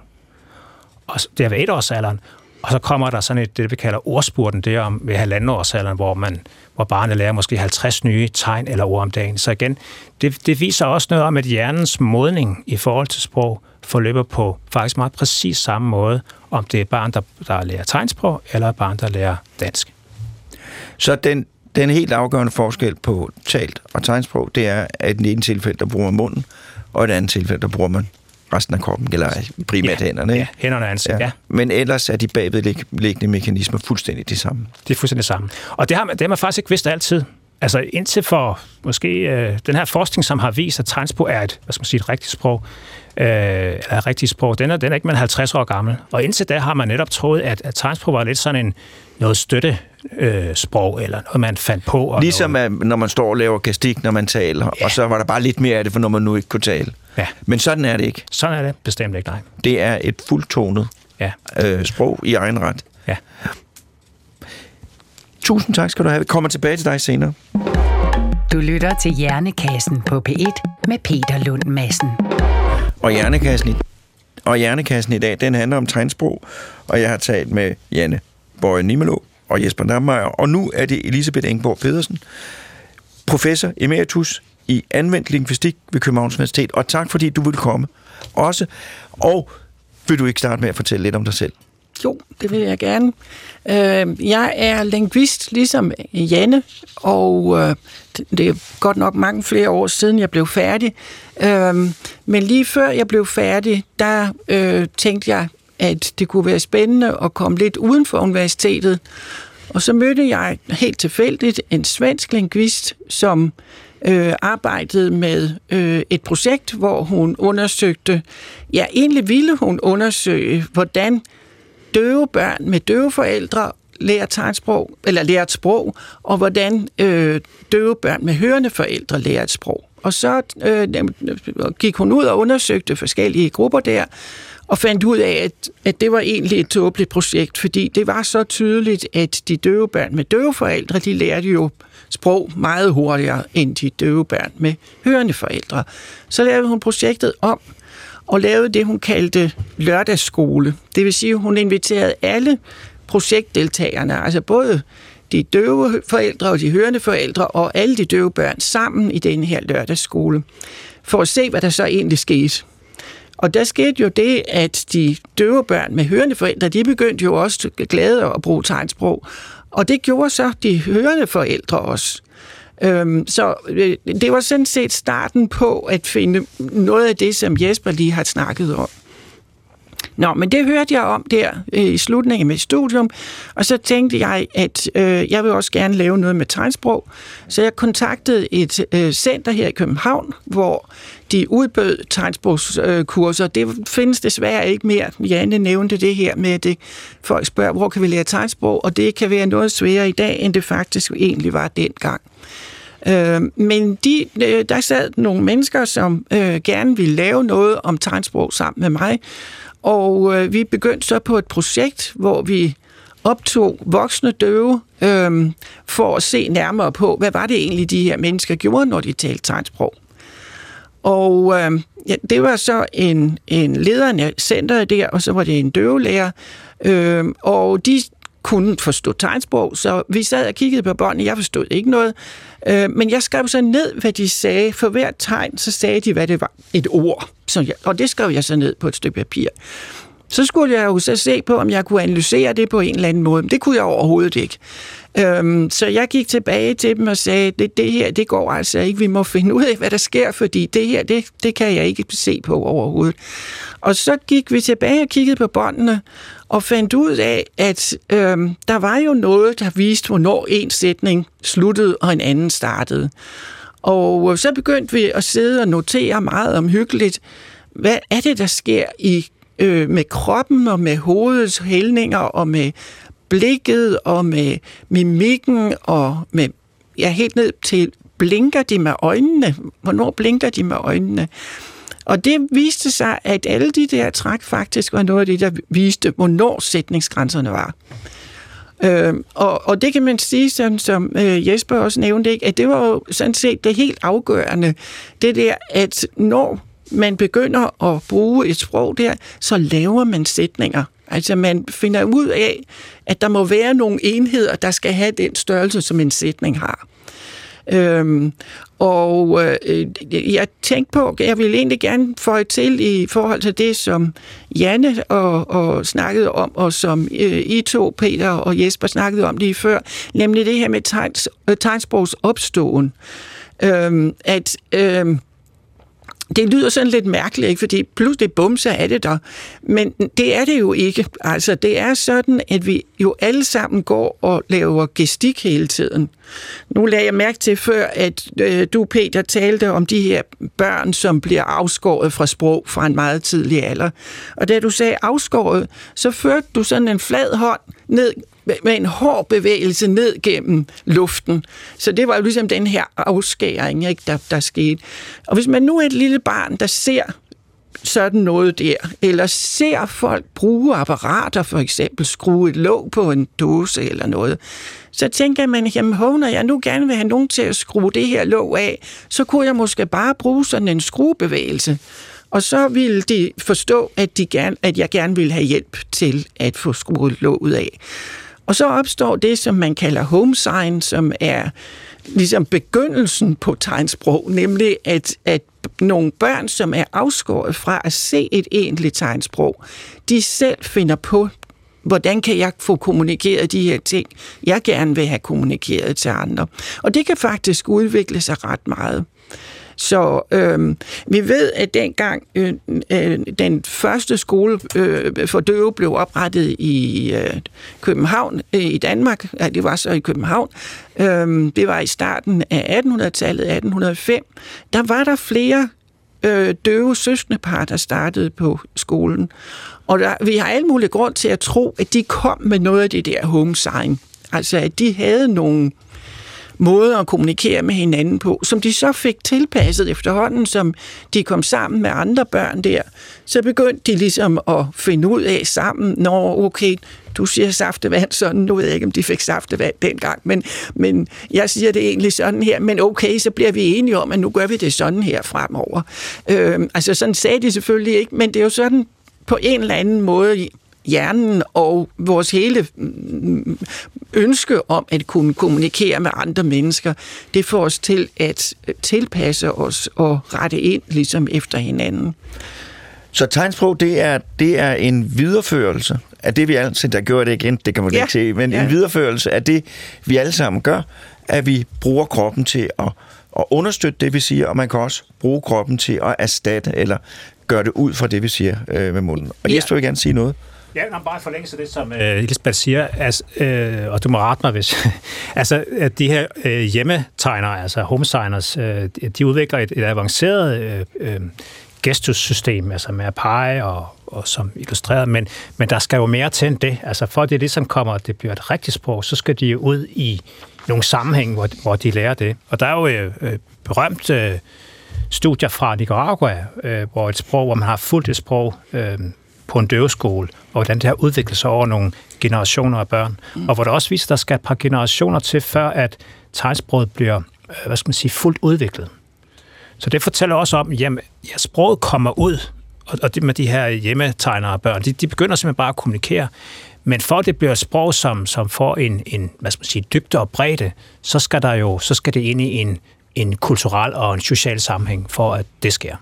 Og det er ved etårsalderen. Og så kommer der sådan et, det vi kalder ordspurten, det er om ved halvandenårsalderen, hvor, man, hvor barnet lærer måske 50 nye tegn eller ord om dagen. Så igen, det, det viser også noget om, at hjernens modning i forhold til sprog forløber på faktisk meget præcis samme måde, om det er barn, der, der lærer tegnsprog, eller barn, der lærer dansk. Så den, den helt afgørende forskel på talt og tegnsprog, det er, at i den ene tilfælde, der bruger man munden, og i det andet tilfælde, der bruger man resten af kroppen, eller primært ja, hænderne. Ja, hænderne og ansigt, ja. ja. Men ellers er de bagvedliggende mekanismer fuldstændig de samme. Det er fuldstændig det samme. Og det har, man, det har man faktisk ikke vidst altid. Altså indtil for måske øh, den her forskning, som har vist, at tegnsprog er et, hvad skal man sige, et rigtigt sprog, øh, eller et rigtigt sprog, den er, den er ikke mere 50 år gammel. Og indtil da har man netop troet, at, at tegnsprog var lidt sådan en noget støtte øh, sprog, eller noget, man fandt på. Og ligesom noget. At, når man står og laver gastik, når man taler, ja. og så var der bare lidt mere af det, for når man nu ikke kunne tale. Ja. Men sådan er det ikke. Sådan er det bestemt ikke, nej. Det er et fuldtonet ja. øh, sprog i egen ret. Ja. Tusind tak skal du have. Vi kommer tilbage til dig senere. Du lytter til Hjernekassen på P1 med Peter Lund Madsen. Og Hjernekassen, i, og Hjernekassen i dag, den handler om tegnsprog, og jeg har talt med Janne Bøje Nimelo og Jesper Dammeyer, og nu er det Elisabeth Engborg Pedersen, professor emeritus i anvendt lingvistik ved Københavns Universitet, og tak fordi du ville komme også. Og vil du ikke starte med at fortælle lidt om dig selv? Jo, det vil jeg gerne. Øh, jeg er lingvist, ligesom Janne, og øh, det er godt nok mange flere år siden, jeg blev færdig. Øh, men lige før jeg blev færdig, der tænkte jeg, at det kunne være spændende at komme lidt uden for universitetet. Og så mødte jeg helt tilfældigt en svensk lingvist, som øh, arbejdede med øh, et projekt, hvor hun undersøgte, ja, egentlig ville hun undersøge, hvordan døve børn med døve forældre lærer tegnsprog, eller lærer et sprog, og hvordan øh, døve børn med hørende forældre lærer et sprog. Og så øh, gik hun ud og undersøgte forskellige grupper der, og fandt ud af, at, at det var egentlig et tåbeligt projekt, fordi det var så tydeligt, at de døve børn med døve forældre, de lærte jo sprog meget hurtigere end de døve børn med hørende forældre. Så lavede hun projektet om, og lavede det, hun kaldte lørdagsskole. Det vil sige, at hun inviterede alle projektdeltagerne, altså både de døve forældre og de hørende forældre og alle de døve børn sammen i den her lørdagsskole, for at se, hvad der så egentlig skete. Og der skete jo det, at de døve børn med hørende forældre, de begyndte jo også glade at bruge tegnsprog. Og det gjorde så de hørende forældre også. Øhm, så øh, det var sådan set starten på at finde noget af det, som Jesper lige har snakket om. Nå, men det hørte jeg om der øh, i slutningen af mit studium, og så tænkte jeg, at øh, jeg vil også gerne lave noget med tegnsprog. Så jeg kontaktede et øh, center her i København, hvor de udbød tegnsprogskurser. Øh, det findes desværre ikke mere. Janne nævnte det her med, at det, folk spørger, hvor kan vi lære tegnsprog, og det kan være noget sværere i dag, end det faktisk egentlig var dengang. Øh, men de, øh, der sad nogle mennesker, som øh, gerne ville lave noget om tegnsprog sammen med mig, og øh, vi begyndte så på et projekt, hvor vi optog voksne døve øh, for at se nærmere på, hvad var det egentlig, de her mennesker gjorde, når de talte tegnsprog. Og øh, ja, det var så en, en leder af centret der, og så var det en døvelærer, øh, og de kunne forstå tegnsprog, så vi sad og kiggede på båndene, jeg forstod ikke noget, øh, men jeg skrev så ned, hvad de sagde. For hvert tegn, så sagde de, hvad det var. Et ord. Så jeg, og det skrev jeg så ned på et stykke papir. Så skulle jeg jo så se på, om jeg kunne analysere det på en eller anden måde. Men det kunne jeg overhovedet ikke. Øhm, så jeg gik tilbage til dem og sagde, det, det her, det går altså ikke. Vi må finde ud af, hvad der sker, fordi det her, det, det kan jeg ikke se på overhovedet. Og så gik vi tilbage og kiggede på båndene, og fandt ud af, at øh, der var jo noget, der viste, hvornår en sætning sluttede, og en anden startede. Og øh, så begyndte vi at sidde og notere meget omhyggeligt, hvad er det, der sker i øh, med kroppen og med hovedets hældninger og med blikket og med mimikken og med ja, helt ned til blinker de med øjnene? Hvornår blinker de med øjnene? Og det viste sig, at alle de der træk faktisk var noget af det, der viste, hvornår sætningsgrænserne var. Øh, og, og det kan man sige, sådan, som øh, Jesper også nævnte, ikke, at det var jo sådan set det helt afgørende. Det der, at når man begynder at bruge et sprog der, så laver man sætninger. Altså man finder ud af, at der må være nogle enheder, der skal have den størrelse, som en sætning har. Øhm, og øh, jeg tænkte på, jeg vil egentlig gerne få til i forhold til det, som Janne og, og snakkede om, og som øh, I to, Peter og Jesper, snakkede om lige før, nemlig det her med tegns, tegnsprogs opståen. Øhm, at øh, det lyder sådan lidt mærkeligt, ikke? fordi pludselig bumser er det der. Men det er det jo ikke. Altså, det er sådan, at vi jo alle sammen går og laver gestik hele tiden. Nu lagde jeg mærke til før, at øh, du, Peter, talte om de her børn, som bliver afskåret fra sprog fra en meget tidlig alder. Og da du sagde afskåret, så førte du sådan en flad hånd ned med en hård bevægelse ned gennem luften. Så det var jo ligesom den her afskæring, ikke, der, der skete. Og hvis man nu er et lille barn, der ser sådan noget der, eller ser folk bruge apparater, for eksempel skrue et låg på en dåse eller noget, så tænker man, jamen når jeg nu gerne vil have nogen til at skrue det her låg af, så kunne jeg måske bare bruge sådan en skruebevægelse. Og så ville de forstå, at, de gerne, at jeg gerne ville have hjælp til at få skruet låget af. Og så opstår det, som man kalder home sign, som er ligesom begyndelsen på tegnsprog, nemlig at, at nogle børn, som er afskåret fra at se et egentligt tegnsprog, de selv finder på, hvordan kan jeg få kommunikeret de her ting, jeg gerne vil have kommunikeret til andre. Og det kan faktisk udvikle sig ret meget. Så øh, vi ved, at dengang øh, øh, den første skole øh, for døve blev oprettet i øh, København, øh, i Danmark, ja, det var så i København, øh, det var i starten af 1800-tallet, 1805, der var der flere øh, døve søskendepar, der startede på skolen. Og der, vi har alle mulige grund til at tro, at de kom med noget af det der home sign. Altså, at de havde nogle måde at kommunikere med hinanden på, som de så fik tilpasset efterhånden, som de kom sammen med andre børn der. Så begyndte de ligesom at finde ud af sammen, når okay, du siger saftevand sådan, nu ved jeg ikke, om de fik saftevand dengang, men, men jeg siger det egentlig sådan her, men okay, så bliver vi enige om, at nu gør vi det sådan her fremover. Øh, altså sådan sagde de selvfølgelig ikke, men det er jo sådan på en eller anden måde hjernen og vores hele mm, ønske om at kunne kommunikere med andre mennesker, det får os til at tilpasse os og rette ind ligesom efter hinanden. Så tegnsprog, det er, det er en videreførelse af det, vi altid, der gjorde det igen, det kan man ja. ikke se, men ja. en videreførelse af det, vi alle sammen gør, at vi bruger kroppen til at, at understøtte det, vi siger, og man kan også bruge kroppen til at erstatte eller gøre det ud fra det, vi siger øh, med munden. Og Jesper vil gerne sige noget. Ja, men bare forlænge sig det, som øh, øh, Elisabeth siger, altså, øh, og du må rette mig, hvis... *laughs* altså, at de her øh, hjemmetegnere, altså homesigners, øh, de udvikler et, et avanceret øh, øh, gestussystem, altså med at pege og, og som illustreret, men, men der skal jo mere til end det. Altså, for at det ligesom kommer, at det bliver et rigtigt sprog, så skal de jo ud i nogle sammenhæng, hvor, hvor de lærer det. Og der er jo øh, øh, berømt øh, studier fra Nicaragua, øh, hvor et sprog, hvor man har fuldt et sprog, øh, på en døveskole, og hvordan det har udviklet sig over nogle generationer af børn. Mm. Og hvor det også viser, at der skal et par generationer til, før at tegnsproget bliver, øh, hvad skal man sige, fuldt udviklet. Så det fortæller også om, at ja, sproget kommer ud, og det med de her hjemmetegnere børn, de, de begynder simpelthen bare at kommunikere. Men for at det bliver et sprog, som, som får en, en hvad skal man sige, dybde og bredde, så skal, der jo, så skal det ind i en, en kulturel og en social sammenhæng, for at det sker.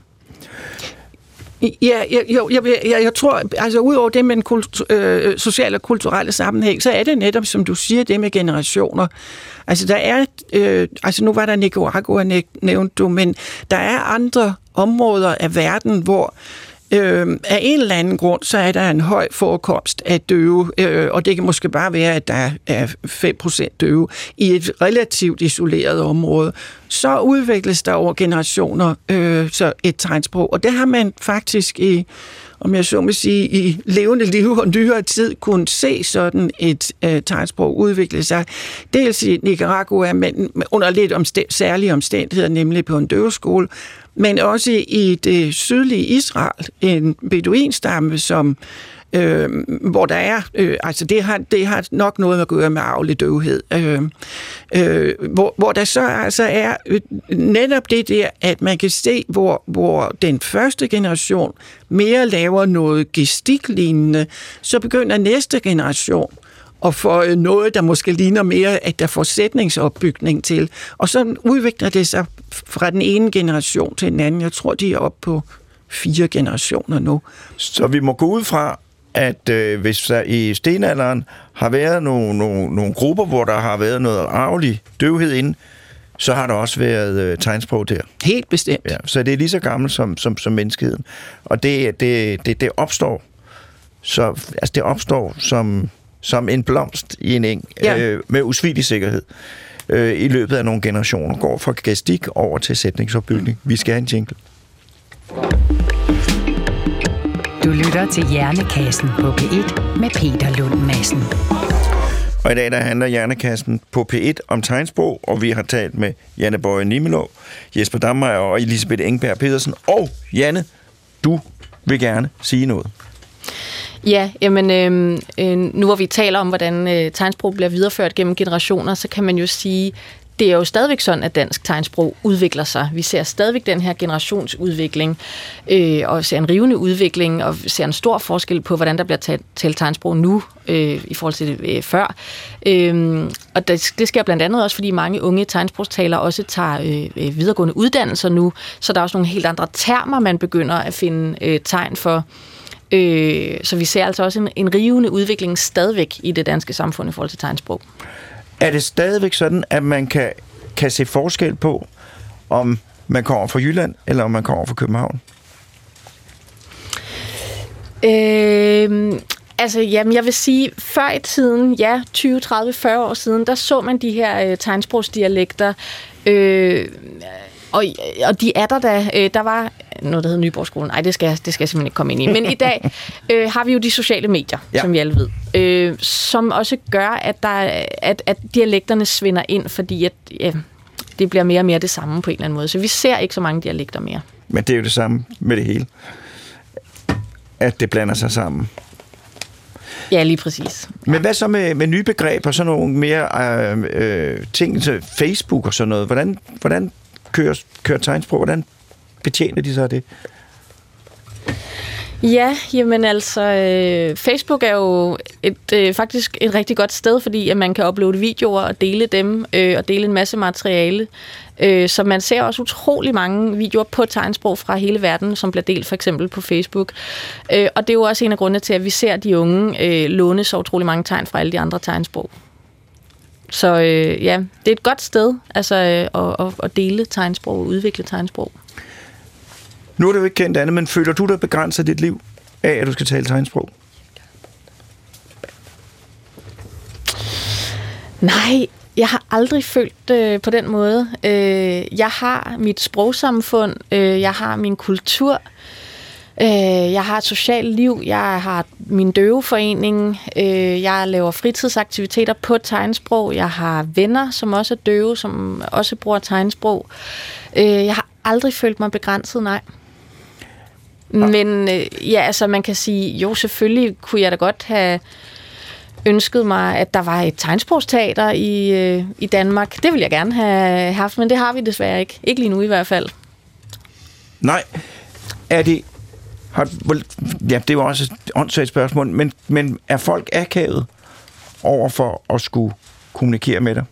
Ja, jeg, jo, jeg, jeg, jeg tror, altså udover det med den kultu, øh, sociale og kulturelle sammenhæng, så er det netop, som du siger, det med generationer. Altså der er, øh, altså nu var der Nicaragua nævnte du, men der er andre områder af verden, hvor Øh, af en eller anden grund, så er der en høj forekomst af døve, øh, og det kan måske bare være, at der er 5% døve i et relativt isoleret område. Så udvikles der over generationer øh, så et tegnsprog, og det har man faktisk i om jeg så må sige, i levende liv og nyere tid kunne se sådan et øh, tegnsprog udvikle sig. Dels i Nicaragua, men under lidt omstænd- særlige omstændigheder, nemlig på en døveskole, men også i det sydlige Israel, en beduinstamme, som øh, hvor der er, øh, altså det har, det har nok noget at gøre med arvelig døvhed, øh, øh, hvor, hvor der så altså er øh, netop det der, at man kan se, hvor, hvor den første generation mere laver noget gestiklignende, så begynder næste generation og få noget, der måske ligner mere, at der får sætningsopbygning til. Og så udvikler det sig fra den ene generation til den anden. Jeg tror, de er oppe på fire generationer nu. Så vi må gå ud fra, at øh, hvis der i stenalderen har været nogle, nogle, nogle grupper, hvor der har været noget arvelig døvhed inde, så har der også været øh, tegnsprog der. Helt bestemt. Ja, så det er lige så gammelt som, som, som menneskeheden. Og det, det, det, det opstår så altså det opstår som, som en blomst i en eng Ja. øh, med usvigelig sikkerhed øh, i løbet af nogle generationer. Går fra gestik over til sætningsopbygning. Vi skal have en jingle. Du lytter til Hjernekassen på P1 med Peter Lund Madsen. Og i dag der handler Hjernekassen på P1 om tegnsprog, og vi har talt med Janne Bøje Nimelov, Jesper Dammeyer og Elisabeth Engberg Pedersen. Og Janne, du vil gerne sige noget. Ja, jamen, øh, øh, nu hvor vi taler om, hvordan øh, tegnsprog bliver videreført gennem generationer, så kan man jo sige, det er jo stadigvæk sådan, at dansk tegnsprog udvikler sig. Vi ser stadigvæk den her generationsudvikling, øh, og ser en rivende udvikling, og ser en stor forskel på, hvordan der bliver talt, tegnsprog nu, øh, i forhold til det øh, før. Øh, og det, det sker blandt andet også, fordi mange unge tegnsprogstalere også tager øh, øh, videregående uddannelser nu, så der er også nogle helt andre termer, man begynder at finde øh, tegn for. Øh, så vi ser altså også en, en rivende udvikling stadigvæk i det danske samfund i forhold til tegnsprog. Er det stadigvæk sådan, at man kan, kan se forskel på, om man kommer fra Jylland, eller om man kommer fra København? Øh, altså, jamen, jeg vil sige, før i tiden, ja, 20, 30, 40 år siden, der så man de her øh, tegnsprogsdialekter, øh, og, og de er der da. Øh, der var noget, der hed Nyborgskolen. Nej, det skal, det skal jeg simpelthen ikke komme ind i. Men i dag *laughs* øh, har vi jo de sociale medier, Ja. ja. som vi alle ved, øh, som også gør, at, der, er- at, at dialekterne svinder ind, fordi at, ja, det bliver mere og mere det samme på en eller anden måde. Så vi ser ikke så mange dialekter mere. Men det er jo det samme med det hele. At det blander sig sammen. Ja, lige præcis. Men hvad så med, med nye begreber, sådan nogle mere øh, øh, ting, så Facebook og sådan noget? Hvordan, hvordan kører, kører tegnsprog? Hvordan betjener de så det? Ja, jamen altså, øh, Facebook er jo et, øh, faktisk et rigtig godt sted, fordi at man kan uploade videoer og dele dem, øh, og dele en masse materiale. Øh, så man ser også utrolig mange videoer på tegnsprog fra hele verden, som bliver delt for eksempel på Facebook. Øh, og det er jo også en af grundene til, at vi ser de unge øh, låne så utrolig mange tegn fra alle de andre tegnsprog. Så øh, ja, det er et godt sted altså, øh, at, at, at dele tegnsprog og udvikle tegnsprog. Nu er det jo ikke kendt andet, men føler du dig begrænset dit liv af, at du skal tale tegnsprog? Nej, jeg har aldrig følt øh, på den måde. Øh, jeg har mit sprogsamfund, øh, jeg har min kultur, øh, jeg har et socialt liv, jeg har min døveforening, øh, jeg laver fritidsaktiviteter på tegnsprog, jeg har venner, som også er døve, som også bruger tegnsprog. Øh, jeg har aldrig følt mig begrænset, nej. Men øh, ja, altså man kan sige, jo selvfølgelig kunne jeg da godt have ønsket mig, at der var et tegnsprogsteater i, øh, i Danmark. Det ville jeg gerne have haft, men det har vi desværre ikke. Ikke lige nu i hvert fald. Nej. Er det... Har, ja, det var også et åndssvagt spørgsmål, men, men er folk akavet over for at skulle kommunikere med dig?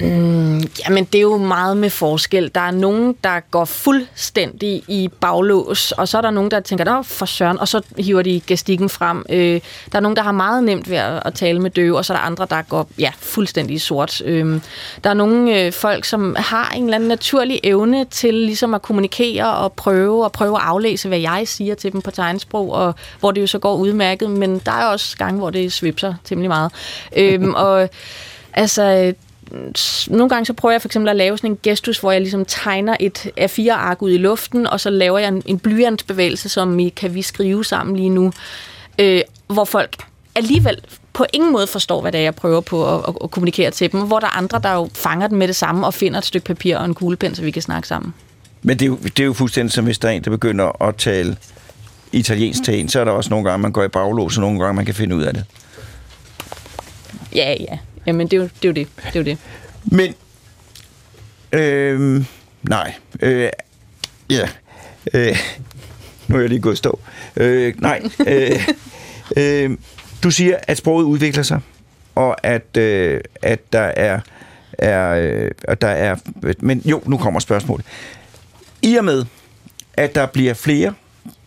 Jamen, det er jo meget med forskel. Der er nogen, der går fuldstændig i baglås, og så er der nogen, der tænker, der for søren, og så hiver de gestikken frem. Øh, der er nogen, der har meget nemt ved at, at tale med døve, og så er der andre, der går ja, fuldstændig sort. Øh, der er nogle øh, folk, som har en eller anden naturlig evne til ligesom at kommunikere og prøve, og prøve at aflæse, hvad jeg siger til dem på tegnsprog, og hvor det jo så går udmærket, men der er også gange, hvor det svipser temmelig meget. Øh, *laughs* og altså nogle gange så prøver jeg for eksempel at lave sådan en gestus, hvor jeg ligesom tegner et A4-ark ud i luften, og så laver jeg en, en blyantsbevægelse, som I kan vi skrive sammen lige nu, øh, hvor folk alligevel på ingen måde forstår, hvad det er, jeg prøver på at, at, at kommunikere til dem, hvor der er andre, der jo fanger den med det samme og finder et stykke papir og en kuglepen, så vi kan snakke sammen. Men det er, jo, det er jo fuldstændig som hvis der er en, der begynder at tale italiensk til en, så er der også nogle gange, man går i baglås, og nogle gange, man kan finde ud af det. Ja, ja. Jamen, det er jo det. Er jo det. det, er jo det. Men, øh, nej, øh, ja, øh, nu er jeg lige gået stå. Øh, nej, øh, øh, du siger, at sproget udvikler sig, og at, øh, at der er, er, øh, der er, men jo, nu kommer spørgsmålet. I og med, at der bliver flere,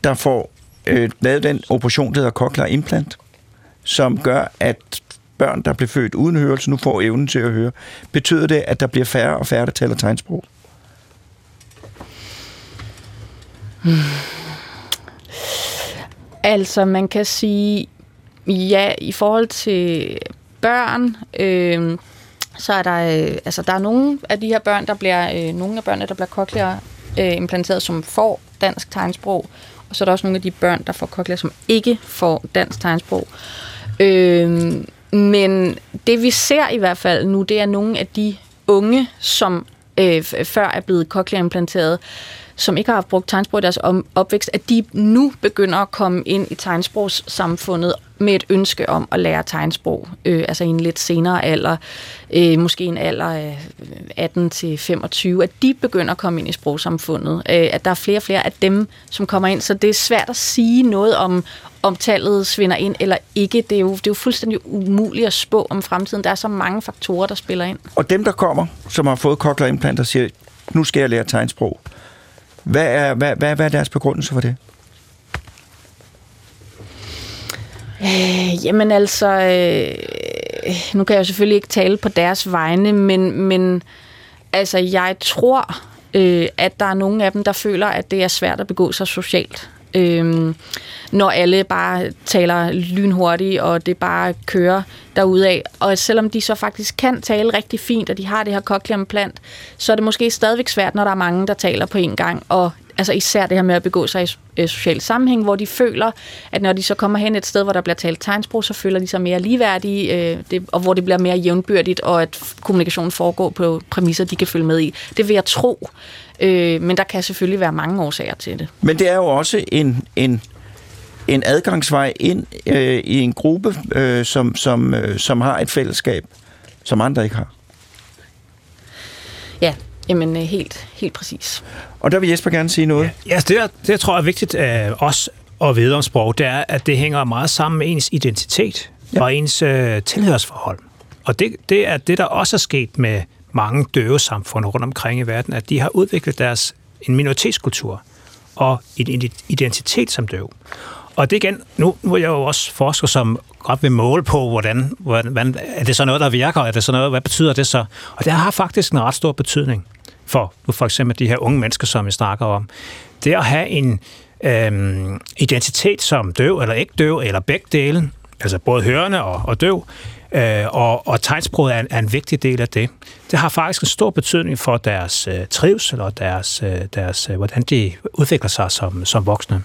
der får øh, lavet den operation, der hedder cochlear implant, som gør, at børn, der blev født uden hørelse, nu får evnen til at høre. Betyder det, at der bliver færre og færre, der taler tegnsprog? Hmm. Altså, man kan sige, ja, i forhold til børn, øh, så er der, øh, altså, der er nogle af de her børn, der bliver, øh, nogle af børnene, der bliver cochlear øh, implanteret, som får dansk tegnsprog, og så er der også nogle af de børn, der får cochlear, som ikke får dansk tegnsprog. Øh, men det vi ser i hvert fald nu, det er nogle af de unge, som øh, før er blevet cochlear implanteret, som ikke har haft brugt tegnsprog i deres opvækst, at de nu begynder at komme ind i tegnsprogssamfundet med et ønske om at lære tegnsprog, øh, altså i en lidt senere alder, øh, måske en alder af øh, 18 til 25, at de begynder at komme ind i sprogsamfundet. Øh, at der er flere og flere af dem, som kommer ind, så det er svært at sige noget om, om tallet svinder ind eller ikke. Det er, jo, det er jo fuldstændig umuligt at spå om fremtiden. Der er så mange faktorer, der spiller ind. Og dem, der kommer, som har fået cochlear implanter, siger, nu skal jeg lære tegnsprog. Hvad er, hvad, hvad, hvad er deres begrundelse for det? Øh, jamen altså, øh, nu kan jeg jo selvfølgelig ikke tale på deres vegne, men, men altså, jeg tror, øh, at der er nogle af dem, der føler, at det er svært at begå sig socialt. Øh, når alle bare taler lynhurtigt, og det bare kører derudad. Og selvom de så faktisk kan tale rigtig fint, og de har det her cochlear implant, så er det måske stadigvæk svært, når der er mange, der taler på en gang, og altså især det her med at begå sig i øh, social sammenhæng, hvor de føler, at når de så kommer hen et sted, hvor der bliver talt tegnsprog, så føler de sig mere ligeværdige, øh, det, og hvor det bliver mere jævnbyrdigt, og at kommunikationen foregår på præmisser, de kan følge med i. Det vil jeg tro. Øh, men der kan selvfølgelig være mange årsager til det. Men det er jo også en, en, en adgangsvej ind øh, i en gruppe, øh, som, som, øh, som har et fællesskab, som andre ikke har. Ja, Jamen, øh, helt, helt præcis. Og der vil Jesper gerne sige noget. Ja, altså det, det jeg tror er vigtigt øh, også at vide om sprog, det er, at det hænger meget sammen med ens identitet ja. og ens øh, tilhørsforhold. Og det, det er det, der også er sket med mange døve samfund rundt omkring i verden, at de har udviklet deres en minoritetskultur og en identitet som døv. Og det igen, nu, nu er jeg jo også forsker, som godt vil måle på, hvordan, hvordan, er det så noget, der virker, er det så noget, hvad betyder det så? Og det har faktisk en ret stor betydning for for eksempel de her unge mennesker, som vi snakker om. Det at have en øhm, identitet som døv eller ikke døv, eller begge dele, altså både hørende og, og døv, øh, og, og tegnsproget er en, er en vigtig del af det. Det har faktisk en stor betydning for deres øh, trivsel og deres, øh, deres, øh, hvordan de udvikler sig som, som voksne.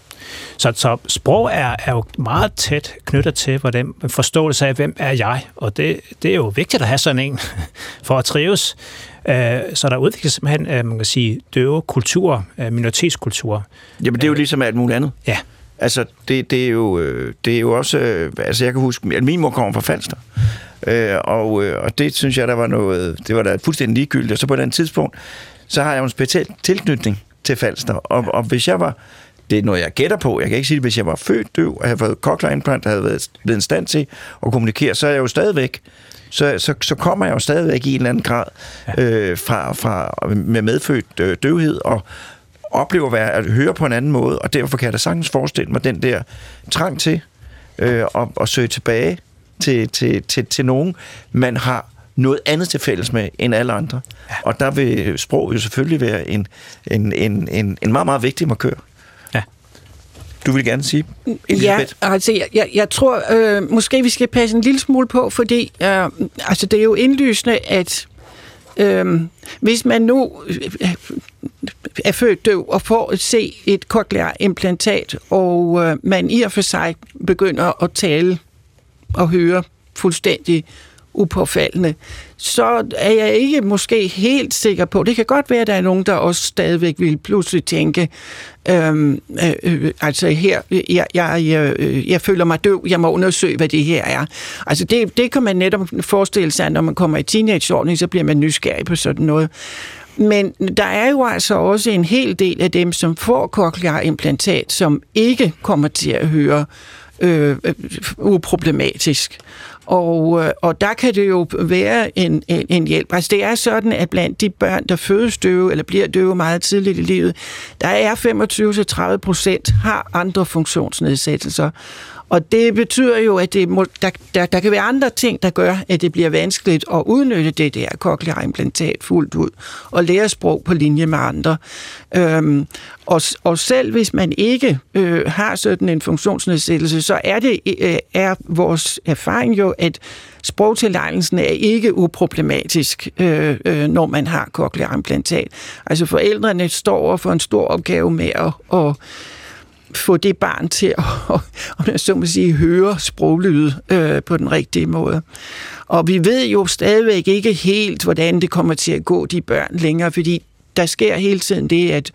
Så, så sprog er, er jo meget tæt knyttet til hvordan forståelse af, hvem er jeg, og det, det er jo vigtigt at have sådan en *laughs* for at trives. Øh, så der udvikles simpelthen, øh, man kan sige, døve kultur, øh, minoritetskultur. Jamen det er jo ligesom alt muligt andet. Ja. Altså, det, det, er jo, det er jo også... Altså, jeg kan huske, at min mor kommer fra Falster. Øh, og, og det synes jeg, der var noget... Det var da fuldstændig ligegyldigt. Og så på den tidspunkt, så har jeg jo en speciel tilknytning til Falster. Og, og hvis jeg var det er noget, jeg gætter på. Jeg kan ikke sige det, hvis jeg var født døv, og havde fået cochlear implant, havde været, været en stand til at kommunikere, så er jeg jo stadigvæk så, så, så kommer jeg jo stadigvæk i en eller anden grad øh, fra, fra, med medfødt øh, døvhed, og oplever at, være, at høre på en anden måde, og derfor kan jeg da sagtens forestille mig den der trang til øh, at, at søge tilbage til, til, til, til nogen, man har noget andet til fælles med end alle andre. Ja. Og der vil sprog jo selvfølgelig være en, en, en, en, en meget, meget vigtig markør. Du vil gerne sige, Elisabeth? Ja, altså jeg, jeg, jeg tror, øh, måske vi skal passe en lille smule på, fordi øh, altså, det er jo indlysende, at øh, hvis man nu øh, er født døv og får at se et cochlear implantat, og øh, man i og for sig begynder at tale og høre fuldstændig upåfaldende, så er jeg ikke måske helt sikker på. Det kan godt være, at der er nogen, der også stadigvæk vil pludselig tænke, øhm, øh, øh, altså her, jeg, jeg, jeg, jeg føler mig døv, jeg må undersøge, hvad det her er. Altså det, det kan man netop forestille sig, når man kommer i teenageordning, så bliver man nysgerrig på sådan noget. Men der er jo altså også en hel del af dem, som får cochlear implantat, som ikke kommer til at høre øh, øh uproblematisk. Og, øh, og der kan det jo være en, en, en hjælp. Altså det er sådan, at blandt de børn, der fødes døve, eller bliver døve meget tidligt i livet, der er 25-30 procent har andre funktionsnedsættelser. Og det betyder jo, at det må, der, der, der kan være andre ting, der gør, at det bliver vanskeligt at udnytte det der cochlear implantat fuldt ud, og lære sprog på linje med andre. Øhm, og, og selv hvis man ikke øh, har sådan en funktionsnedsættelse, så er det øh, er vores erfaring jo, at sprogtilegnelsen er ikke uproblematisk, øh, øh, når man har cochlear implantat. Altså forældrene står over for en stor opgave med at, at få det barn til at, *laughs* om jeg så må sige, høre sproglyde øh, på den rigtige måde. Og vi ved jo stadigvæk ikke helt, hvordan det kommer til at gå de børn længere, fordi der sker hele tiden det, at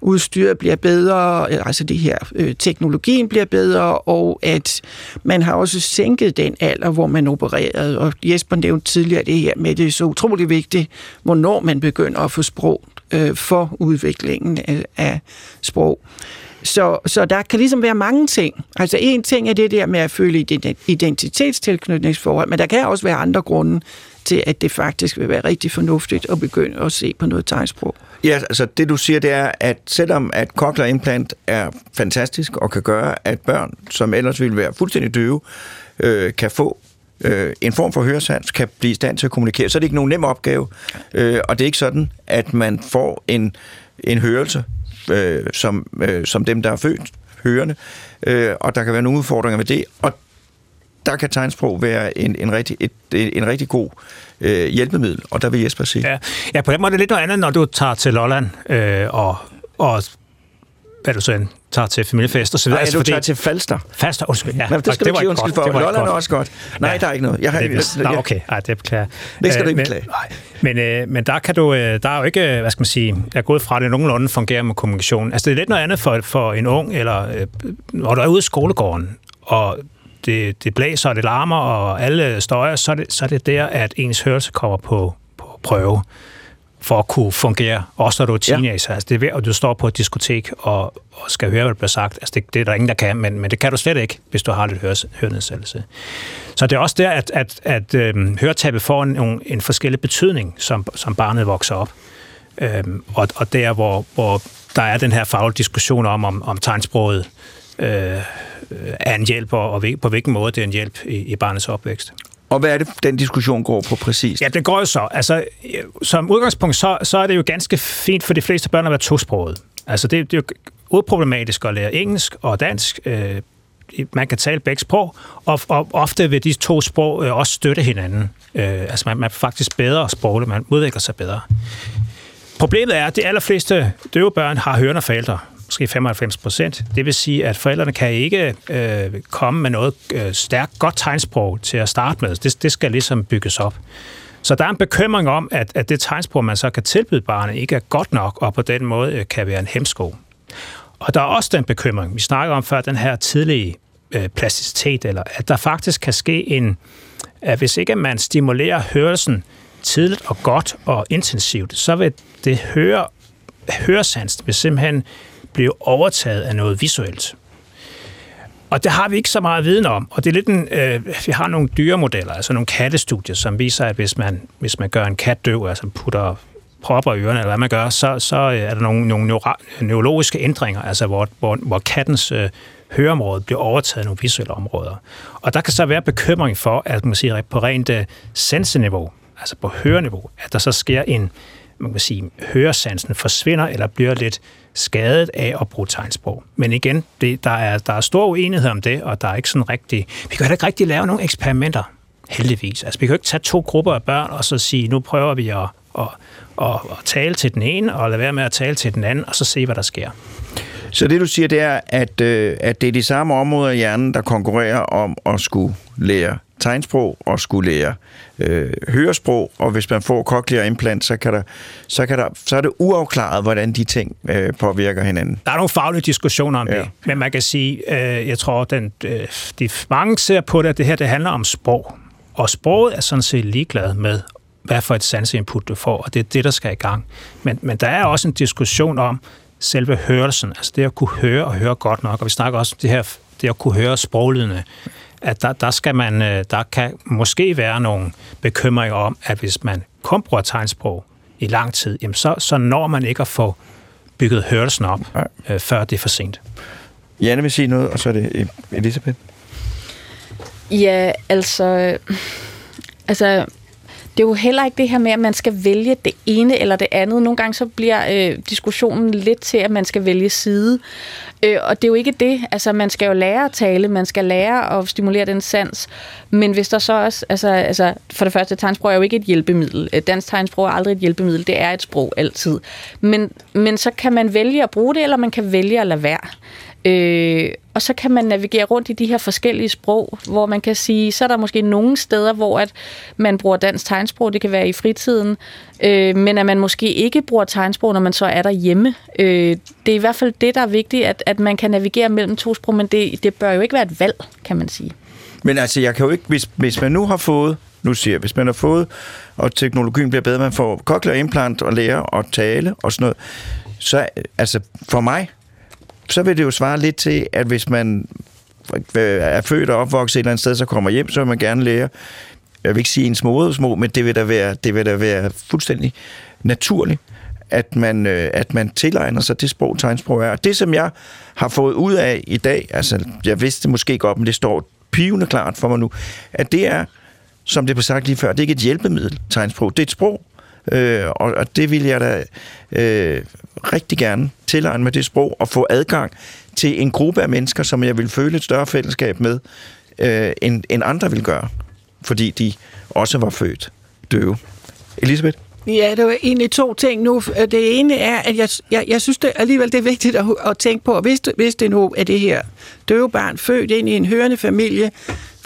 udstyret bliver bedre, øh, altså det her øh, teknologien bliver bedre, og at man har også sænket den alder, hvor man opererede. Og Jesper nævnte tidligere det her med, det er så utrolig vigtigt, hvornår man begynder at få sprog øh, for udviklingen af, af sprog. Så, så der kan ligesom være mange ting. Altså en ting er det der med at føle identitetstilknytningsforhold, men der kan også være andre grunde til, at det faktisk vil være rigtig fornuftigt at begynde at se på noget tegnsprog. Ja, altså det du siger, det er, at selvom at cochlear implant er fantastisk og kan gøre, at børn, som ellers ville være fuldstændig døve, øh, kan få øh, en form for høresans, kan blive i stand til at kommunikere, så er det ikke nogen nem opgave. Øh, og det er ikke sådan, at man får en, en hørelse øh, som, øh, som dem, der er født hørende, øh, og der kan være nogle udfordringer med det, og der kan tegnsprog være en, en, rigtig, et, en rigtig god øh, hjælpemiddel, og der vil Jesper sige. Ja. ja, på den måde er det lidt noget andet, når du tager til Lolland øh, og, og hvad du så tager til familiefest og så videre. Nej, altså, du tager til Falster. Falster, undskyld. Ja. Nej, det skal det du ikke undskyld for. Lolland er også godt. Nej, ja. der er ikke noget. Jeg har, det, er, nej, okay. Ej, det beklager. Det skal du ikke beklage. Men, men, øh, men der kan du, øh, der er jo ikke, hvad skal man sige, jeg er gået fra, at det nogenlunde fungerer med kommunikation. Altså det er lidt noget andet for, for en ung, eller øh, når du er ude i skolegården, og det, det blæser, og det larmer, og alle støjer, så er det, så er det der, at ens hørelse kommer på, på prøve for at kunne fungere, også når du er teenager. Ja. Altså, det er ved, at du står på et diskotek og, og skal høre, hvad der bliver sagt. Altså, det, det er der ingen, der kan, men, men det kan du slet ikke, hvis du har lidt høre, hørenedsættelse. Så det er også der, at, at, at øhm, høretabet får en, en forskellig betydning, som, som barnet vokser op. Øhm, og, og der, hvor, hvor der er den her faglige diskussion om, om, om tegnsproget øh, er en hjælp, og, og på hvilken måde det er en hjælp i, i barnets opvækst. Og hvad er det, den diskussion går på præcis? Ja, det går jo så. Altså, som udgangspunkt, så, så er det jo ganske fint for de fleste børn at være tosproget. Altså, det, det er jo uproblematisk at lære engelsk og dansk. Øh, man kan tale begge sprog, og, og ofte vil de to sprog øh, også støtte hinanden. Øh, altså, man, man er faktisk bedre sprogligt, man udvikler sig bedre. Problemet er, at de allerfleste døve børn har hørende forældre måske 95 procent. Det vil sige, at forældrene kan ikke øh, komme med noget øh, stærkt, godt tegnsprog til at starte med. Det, det skal ligesom bygges op. Så der er en bekymring om, at, at det tegnsprog, man så kan tilbyde barnet, ikke er godt nok, og på den måde øh, kan være en hemsko. Og der er også den bekymring, vi snakker om før, den her tidlige øh, plasticitet, eller at der faktisk kan ske en, at hvis ikke man stimulerer hørelsen tidligt og godt og intensivt, så vil det høre, høresans vil simpelthen blev overtaget af noget visuelt. Og det har vi ikke så meget viden om, og det er lidt en, øh, vi har nogle dyremodeller, altså nogle kattestudier, som viser, at hvis man, hvis man gør en kat døv, altså putter propper i ørerne, eller hvad man gør, så, så øh, er der nogle, nogle neuro, neurologiske ændringer, altså hvor, hvor, hvor kattens øh, høreområde bliver overtaget af nogle visuelle områder. Og der kan så være bekymring for, at man siger, på rent øh, senseniveau, altså på høreniveau, at der så sker en, man kan sige, høresansen forsvinder eller bliver lidt skadet af at bruge tegnsprog. Men igen, det, der, er, der er stor uenighed om det, og der er ikke sådan rigtig... Vi kan ikke rigtig lave nogle eksperimenter, heldigvis. Altså, vi kan jo ikke tage to grupper af børn og så sige, nu prøver vi at, at, at, at tale til den ene, og lade være med at tale til den anden, og så se, hvad der sker. Så det, du siger, det er, at, øh, at det er de samme områder i hjernen, der konkurrerer om at skulle lære tegnsprog og skulle lære øh, høresprog, og hvis man får cochlear implant, så, kan der, så, kan der, så er det uafklaret, hvordan de ting øh, påvirker hinanden. Der er nogle faglige diskussioner om ja. det, men man kan sige, øh, jeg tror, den, øh, de mange ser på det, at det her det handler om sprog, og sproget er sådan set ligeglad med, hvad for et sanseinput du får, og det er det, der skal i gang. Men, men der er også en diskussion om selve hørelsen, altså det at kunne høre og høre godt nok, og vi snakker også om det her, det at kunne høre sproglydende, at der, der, skal man, øh, der kan måske være nogle bekymringer om, at hvis man kun bruger tegnsprog i lang tid, jamen så, så når man ikke at få bygget hørelsen op, øh, før det er for sent. Janne vil sige noget, og så er det Elisabeth. Ja, altså... Altså, det er jo heller ikke det her med, at man skal vælge det ene eller det andet. Nogle gange så bliver øh, diskussionen lidt til, at man skal vælge side. Øh, og det er jo ikke det. Altså, man skal jo lære at tale, man skal lære at stimulere den sans. Men hvis der så også... Altså, altså for det første, tegnsprog er jo ikke et hjælpemiddel. Øh, dansk tegnsprog er aldrig et hjælpemiddel. Det er et sprog altid. Men, men så kan man vælge at bruge det, eller man kan vælge at lade være. Øh, og så kan man navigere rundt i de her forskellige sprog, hvor man kan sige, så er der måske nogle steder, hvor at man bruger dansk tegnsprog, det kan være i fritiden, øh, men at man måske ikke bruger tegnsprog, når man så er derhjemme. Øh, det er i hvert fald det, der er vigtigt, at, at man kan navigere mellem to sprog, men det, det bør jo ikke være et valg, kan man sige. Men altså, jeg kan jo ikke, hvis, hvis man nu har fået nu siger jeg, hvis man har fået, og teknologien bliver bedre, man får cochlear implant og lære at tale og sådan noget, så altså for mig, så vil det jo svare lidt til, at hvis man øh, er født og opvokset et eller andet sted, så kommer hjem, så vil man gerne lære, jeg vil ikke sige ens modersmål, men det vil da være, det vil da være fuldstændig naturligt, at man, øh, at man tilegner sig det sprog, tegnsprog er. Og det, som jeg har fået ud af i dag, altså jeg vidste det måske godt, men det står pivende klart for mig nu, at det er, som det blev sagt lige før, det er ikke et hjælpemiddel, tegnsprog, det er et sprog. Øh, og, og det vil jeg da øh, rigtig gerne tilegne mig det sprog og få adgang til en gruppe af mennesker, som jeg vil føle et større fællesskab med, øh, end, end andre vil gøre, fordi de også var født døve. Elisabeth? Ja, det var egentlig to ting nu. Det ene er, at jeg, jeg, jeg synes det alligevel, det er vigtigt at, at tænke på, hvis det, hvis det nu er det her døve barn født ind i en hørende familie,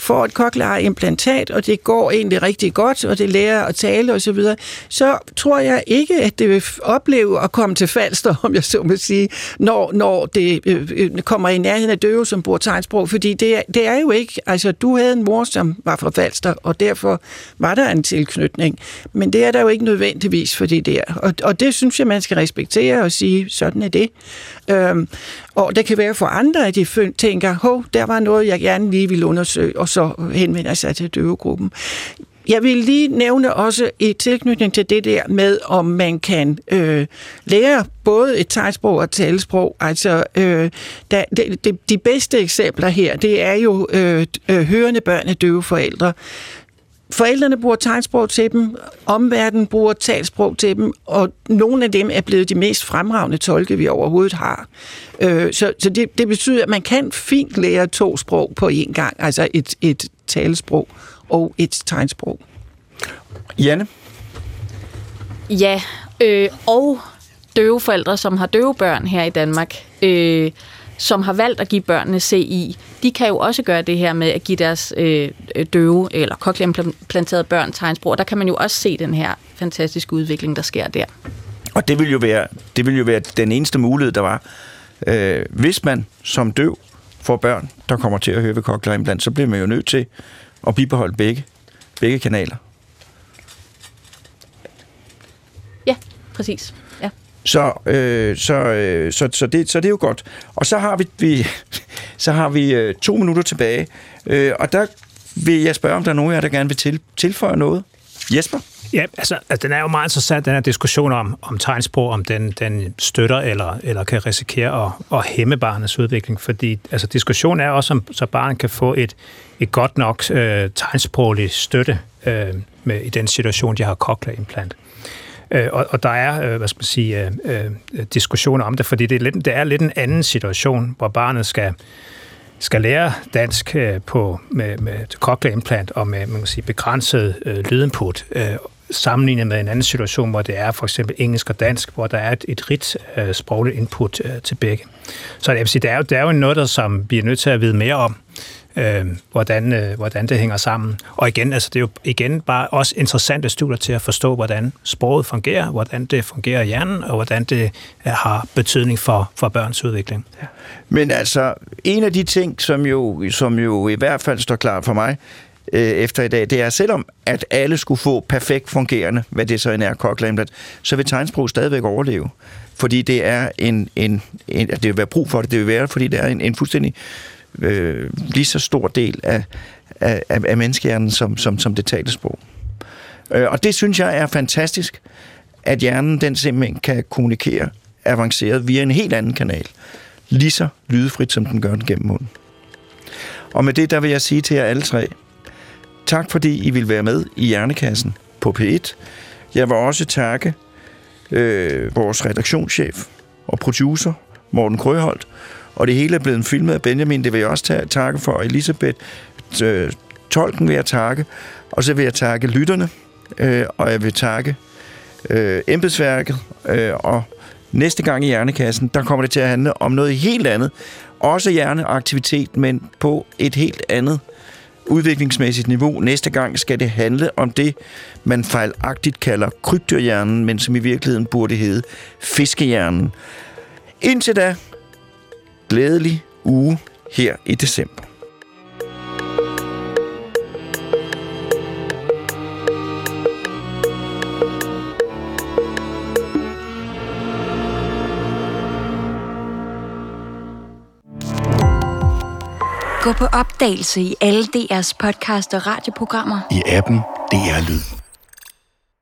får et cochlear-implantat, og det går egentlig rigtig godt, og det lærer at tale osv., så, videre, så tror jeg ikke, at det vil opleve at komme til Falster, om jeg så må sige, når, når det øh, øh, kommer i nærheden af døve, som bruger tegnsprog, fordi det er, det er jo ikke, altså du havde en mor, som var fra Falster, og derfor var der en tilknytning, men det er der jo ikke nødvendigvis for det der, og, og det synes jeg, man skal respektere og sige, sådan er det. Øhm, og det kan være for andre, at de tænker, hov, der var noget, jeg gerne lige ville undersøge, og så henvender sig til døvegruppen. Jeg vil lige nævne også i tilknytning til det der med, om man kan øh, lære både et tegnsprog og et talesprog. Altså, øh, der, de, de, de bedste eksempler her, det er jo øh, øh, hørende børn af døve forældre, Forældrene bruger tegnsprog til dem, omverdenen bruger talsprog til dem, og nogle af dem er blevet de mest fremragende tolke, vi overhovedet har. Øh, så så det, det betyder, at man kan fint lære to sprog på én gang, altså et, et talesprog og et tegnsprog. Janne? Ja, øh, og døve forældre, som har døve børn her i Danmark. Øh, som har valgt at give børnene CI, de kan jo også gøre det her med at give deres øh, døve eller cochlear-implanterede børn tegnsprog. Der kan man jo også se den her fantastiske udvikling, der sker der. Og det vil jo være, det vil jo være den eneste mulighed, der var. Øh, hvis man som døv får børn, der kommer til at høre ved cochlear implant, så bliver man jo nødt til at bibeholde begge, begge kanaler. Ja, præcis. Så, øh, så, øh, så, så, det, så det er jo godt. Og så har vi, vi, så har vi øh, to minutter tilbage, øh, og der vil jeg spørge, om der er nogen af jer, der gerne vil til, tilføje noget. Jesper? Ja, altså, altså den er jo meget interessant, den her diskussion om, om tegnsprog, om den, den støtter eller, eller kan risikere at, at hæmme barnets udvikling, fordi altså, diskussionen er også, om så barnet kan få et, et godt nok øh, tegnsproglig støtte øh, med, i den situation, de har cochlear implant. Øh, Øh, og, og der er, øh, hvad skal man sige, øh, øh diskussioner om det, fordi det er, lidt, det er lidt en anden situation, hvor barnet skal skal lære dansk øh, på, med, med cochlear implant og med man kan sige, begrænset øh, lydinput, øh, sammenlignet med en anden situation, hvor det er for eksempel engelsk og dansk, hvor der er et, et rigt øh, sprogligt input øh, til begge. Så jeg vil sige, det er jo, det er jo noget, der som vi er nødt til at vide mere om øh, hvordan, øh, hvordan det hænger sammen. Og igen, altså det er jo igen bare også interessante studier til at forstå, hvordan sproget fungerer, hvordan det fungerer i hjernen, og hvordan det øh, har betydning for, for børns udvikling. Ja. Men altså, en af de ting, som jo, som jo i hvert fald står klart for mig, øh, efter i dag, det er, selvom at alle skulle få perfekt fungerende, hvad det så end er, koklamlet, så vil tegnsprog stadigvæk overleve. Fordi det er en, en, en det vil være brug for det, det vil være, fordi det er en, en fuldstændig øh, lige så stor del af, af, af menneskehjernen som, som, som det talte sprog. Øh, og det synes jeg er fantastisk, at hjernen den simpelthen kan kommunikere avanceret via en helt anden kanal. Lige så lydefrit, som den gør den gennem munden. Og med det, der vil jeg sige til jer alle tre, tak fordi I vil være med i Hjernekassen på P1. Jeg vil også takke øh, vores redaktionschef og producer, Morten Krøholt, og det hele er blevet filmet af Benjamin. Det vil jeg også takke for. Elisabeth, øh, tolken vil jeg takke. Og så vil jeg takke lytterne, øh, og jeg vil takke øh, embedsværket. Øh, og næste gang i Hjernekassen, der kommer det til at handle om noget helt andet. Også hjerneaktivitet, men på et helt andet udviklingsmæssigt niveau. Næste gang skal det handle om det, man fejlagtigt kalder krybdyrhjernen, men som i virkeligheden burde hedde fiskehjernen. Indtil da, glædelig uge her i december. Gå på opdagelse i alle DR's podcast og radioprogrammer. I appen DR Lyd.